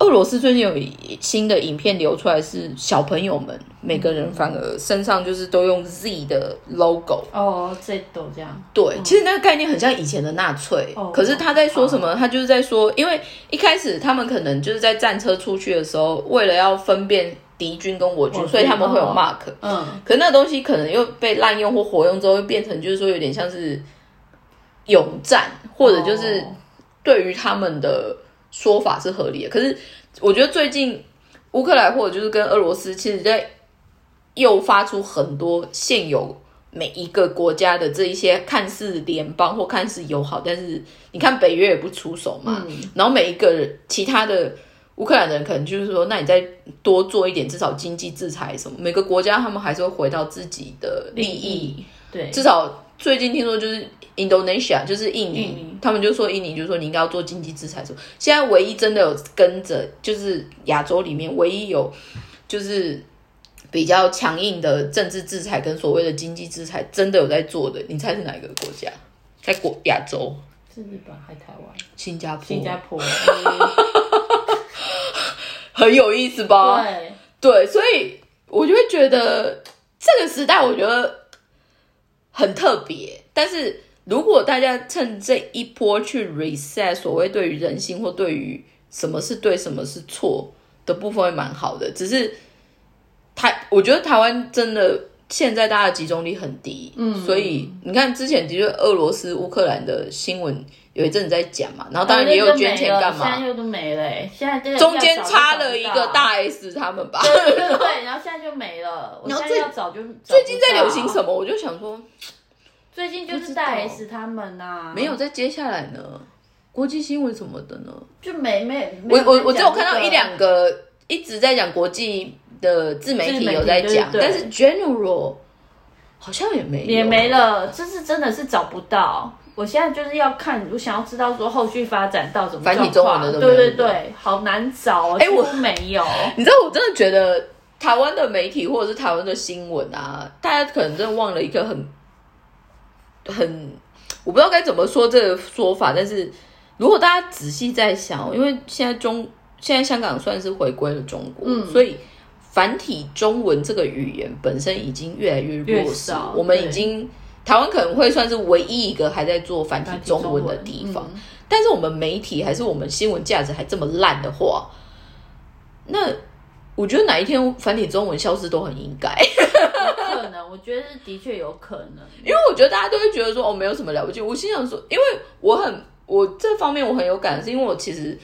俄罗斯最近有新的影片流出来，是小朋友们每个人反而身上就是都用 Z 的 logo 哦，Z 都这样。对，其实那个概念很像以前的纳粹，可是他在说什么？他就是在说，因为一开始他们可能就是在战车出去的时候，为了要分辨敌军跟我军，所以他们会有 mark。嗯，可那个东西可能又被滥用或活用之后，会变成就是说有点像是勇战，或者就是。对于他们的说法是合理的，可是我觉得最近乌克兰或者就是跟俄罗斯，其实在诱发出很多现有每一个国家的这一些看似联邦或看似友好，但是你看北约也不出手嘛，然后每一个其他的乌克兰人可能就是说，那你再多做一点，至少经济制裁什么，每个国家他们还是会回到自己的利益，对，至少最近听说就是。Indonesia 就是印尼，他们就说印尼就说你应该要做经济制裁。什么？现在唯一真的有跟着，就是亚洲里面唯一有就是比较强硬的政治制裁跟所谓的经济制裁，真的有在做的。你猜是哪一个国家？在国亚洲？是日本还是台湾？新加坡。新加坡。很有意思吧？对对，所以我就会觉得这个时代，我觉得很特别，但是。如果大家趁这一波去 reset 所谓对于人性或对于什么是对什么是错的部分，会蛮好的。只是台，我觉得台湾真的现在大家集中力很低，嗯，所以你看之前的确俄罗斯乌克兰的新闻有一阵子在讲嘛，然后当然也有捐钱干嘛，现在又都没了，现在中间插了一个大 S 他们吧，对对对，然后现在就没了。然后最早就最近在流行什么，我就想说。最近就是大 S 他们呐，没有在接下来呢，国际新闻什么的呢？就没没我我我只有看到一两个一直在讲国际的自媒体有在讲，但是 general 好像也没也没了，就是真的是找不到。我现在就是要看，我想要知道说后续发展到什么繁体中文的，对对对，好难找哦。哎，我没有，你知道我真的觉得台湾的媒体或者是台湾的新闻啊，大家可能真的忘了一个很。很，我不知道该怎么说这个说法，但是如果大家仔细在想，因为现在中现在香港算是回归了中国，所以繁体中文这个语言本身已经越来越弱势。我们已经台湾可能会算是唯一一个还在做繁体中文的地方，但是我们媒体还是我们新闻价值还这么烂的话，那我觉得哪一天繁体中文消失都很应该，有可能，我觉得的确有可能。因为我觉得大家都会觉得说哦没有什么了不起。我心想说，因为我很我这方面我很有感，是因为我其实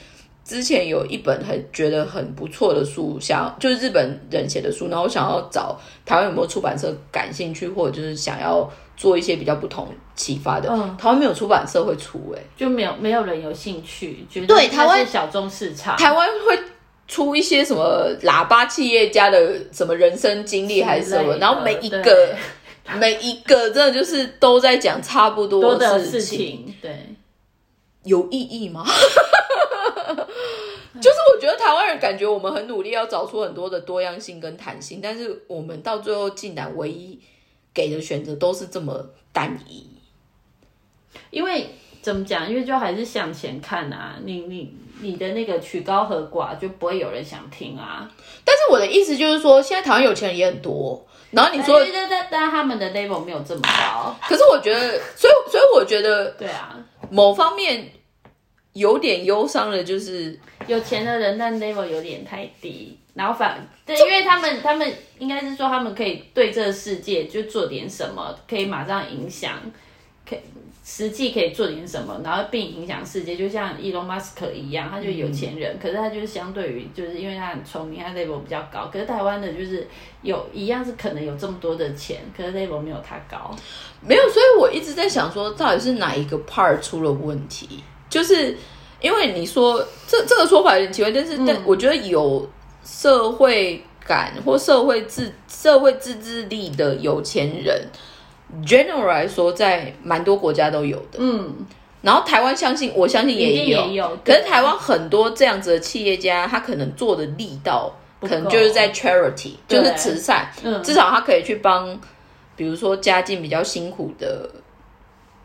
之前有一本很觉得很不错的书，想就是日本人写的书，然后我想要找台湾有没有出版社感兴趣，或者就是想要做一些比较不同启发的。嗯。台湾没有出版社会出哎、就没有没有人有兴趣，觉得对台湾小众市场，台湾会出一些什么喇叭企业家的什么人生经历还是什么，然后每一个 每一个真的就是都在讲差不多多的事情，对，有意义吗？就是我觉得台湾人感觉我们很努力要找出很多的多样性跟弹性，但是我们到最后竟然唯一给的选择都是这么单一。因为怎么讲？因为就还是向前看啊，你你你的那个曲高和寡就不会有人想听啊。但是我的意思就是说，现在台湾有钱人也很多，然后你说，对对对，但他们的 level 没有这么高，可是我觉得，所以所以我觉得 对啊，某方面有点忧伤的，就是有钱的人但 level 有点太低，然后反对，因为他们他们应该是说他们可以对这个世界就做点什么，可以马上影响，可实际可以做点什么，然后并影响世界，就像 Elon Musk 一样，他就有钱人，可是他就是相对于就是因为他很聪明，他 level 比较高，可是台湾的就是有一样是可能有这么多的钱，可是 level 没有他高，没有，所以我一直在想说，到底是哪一个 part 出了问题？就是因为你说这这个说法有点奇怪，但是、但我觉得有社会感或社会自社会自制力的有钱人，general 来说，在蛮多国家都有的。嗯，然后台湾相信，我相信也有，也有可是台湾很多这样子的企业家，他可能做的力道，可能就是在 charity，就是慈善，嗯。至少他可以去帮，比如说家境比较辛苦的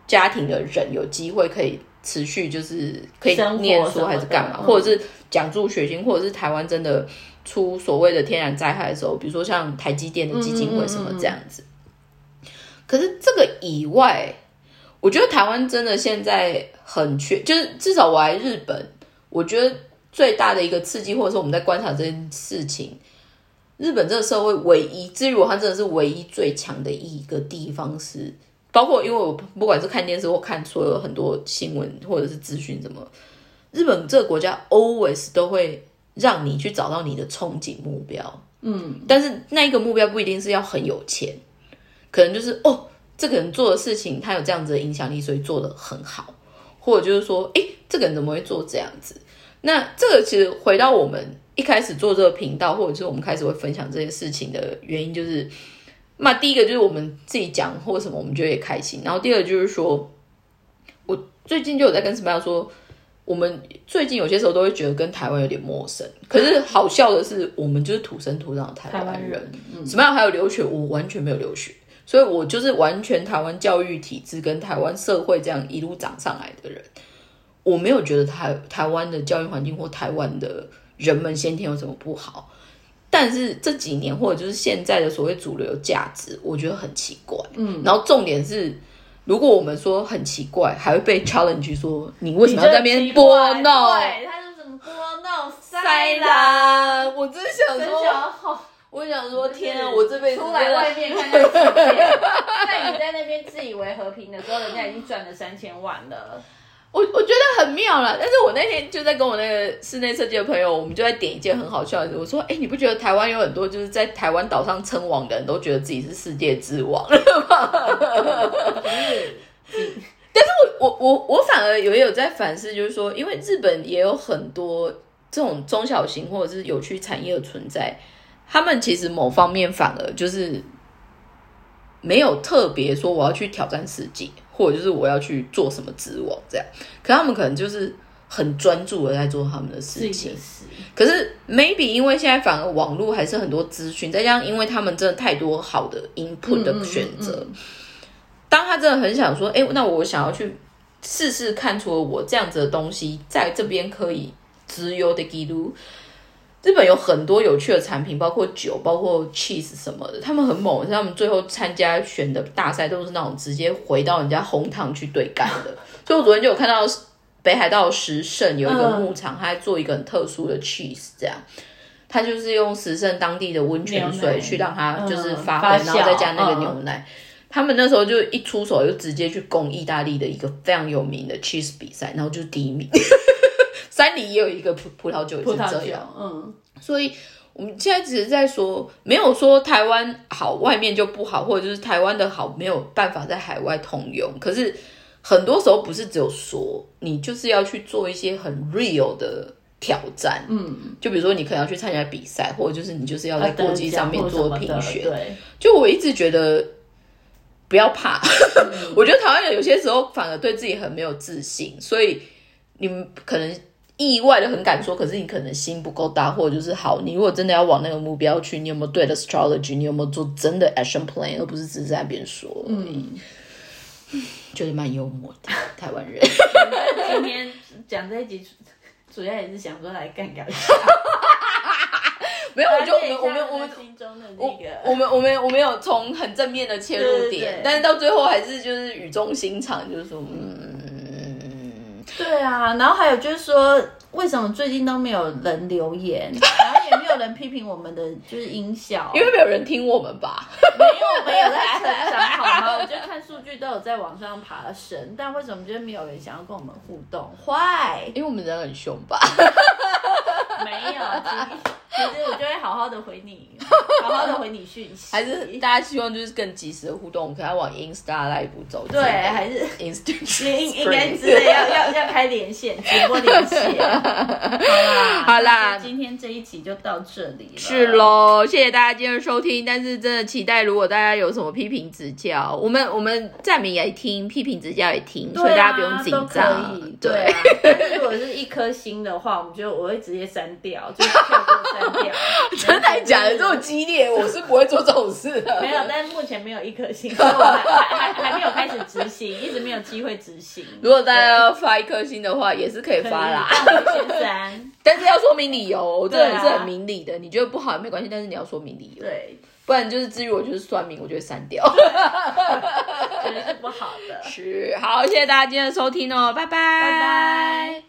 家庭的人，有机会可以持续就是可以念书还是干嘛，或者是奖助学金，或者是台湾真的出所谓的天然灾害的时候，比如说像台积电的基金会什么这样子。可是这个以外，我觉得台湾真的现在很缺，就是至少我来日本，我觉得最大的一个刺激，或者说我们在观察这件事情，日本这个社会唯一，至于我，它真的是唯一最强的一个地方是，包括因为我不管是看电视或看所有很多新闻或者是资讯什么，日本这个国家 always 都会让你去找到你的憧憬目标，嗯，但是那一个目标不一定是要很有钱，可能就是哦，这个人做的事情他有这样子的影响力，所以做的很好，或者就是说，诶，这个人怎么会做这样子？那这个其实回到我们一开始做这个频道，或者是我们开始会分享这些事情的原因，就是，那第一个就是我们自己讲或者什么，我们觉得也开心。然后第二个就是说，我最近就有在跟什么样说，我们最近有些时候都会觉得跟台湾有点陌生。可是好笑的是，我们就是土生土长的台湾人，什么样还有留学，我完全没有留学。所以我就是完全台湾教育体制跟台湾社会这样一路长上来的人，我没有觉得台台湾的教育环境或台湾的人们先天有什么不好。但是这几年或者就是现在的所谓主流价值，我觉得很奇怪。嗯，然后重点是，如果我们说很奇怪，还会被 challenge 说你为什么要在那边播对，no 他就怎么播 no 塞塞啦？我真想说，我想说，天啊，我这辈子出来外面看看世界，在你在那边自以为和平的时候，人家已经赚了三千万了。我我觉得很妙了，但是我那天就在跟我那个室内设计的朋友，我们就在点一件很好笑的事。我说：“哎、你不觉得台湾有很多就是在台湾岛上称王的人都觉得自己是世界之王？但是我我我我反而也有在反思，就是说，因为日本也有很多这种中小型或者是有趣产业的存在，他们其实某方面反而就是没有特别说我要去挑战世界，或者就是我要去做什么职网这样，可他们可能就是很专注的在做他们的事情。事，可是 maybe 因为现在反而网络还是很多资讯，再加上因为他们真的太多好的 input 的选择，当他真的很想说，哎、那我想要去试试看，除了我这样子的东西，在这边可以直邮的记录。日本有很多有趣的产品，包括酒，包括 cheese 什么的，他们很猛，他们最后参加选的大赛都是那种直接回到人家红糖去对干的。所以我昨天就有看到北海道石胜有一个牧场，他在做一个很特殊的 cheese，这样。他就是用石胜当地的温泉水去让它就是嗯发然后再加那个牛奶。他们那时候就一出手就直接去攻意大利的一个非常有名的 cheese 比赛，然后就是第一名。山里也有一个葡葡萄酒也葡这样，，嗯，所以我们现在只是在说，没有说台湾好，外面就不好，或者就是台湾的好没有办法在海外通用。可是很多时候不是只有说，你就是要去做一些很 real 的挑战。嗯，就比如说你可能要去参加比赛，或者就是你就是要在国际上面做评选。对，就我一直觉得不要怕，我觉得台湾人有些时候反而对自己很没有自信，所以你们可能意外的很敢说，可是你可能心不够大，或者就是好，你如果真的要往那个目标去，你有没有对的 strategy，你有没有做真的 action plan，而不是只是在那边说，嗯，觉得蛮幽默的台湾人。今天讲这一集主主要也是想说来干掉一下，没有，我就我我们我们的心中的那我个，我们我们我们有从很正面的切入对对点，对。但是到最后还是就是语重心长，就是说，嗯，对啊，然后还有就是说，为什么最近都没有人留言，然后也没有人批评我们的就是音效，因为没有人听我们吧？没有我们有在成长好吗？我觉得看数据都有在往上爬升，但为什么就是没有人想要跟我们互动？坏，因为我们人很凶吧？没有，其实我就会好好的回你，好好的回你讯息，还是大家希望就是更及时的互动，我们可能要往 Insta Live 走之类对，还是。Instagram 应应该之类要要要开连线，直播连线。好啦，好啦今天这一集就到这里了。是，喽，谢谢大家今天的收听。但是真的期待，如果大家有什么批评指教，我们我们赞美也听，批评指教也听，所以大家不用紧张以。。对啊，但是如果是一颗星的话，我们就我会直接删掉，就是跳过删掉。真的假的这么激烈？我是不会做这种事的。没有，但是目前没有一颗星，所以我还还还还没有开始执行，一直没有机会执行。如果大家要发一颗星的话，也是可以对发啦，先删。但是要说明理由。我这个人是很明理的，你觉得不好也没关系，但是你要说明理由，对，不然就是至于我就是算命，我就会删掉。绝对是不好的。是，好，谢谢大家今天的收听哦，拜拜，拜拜。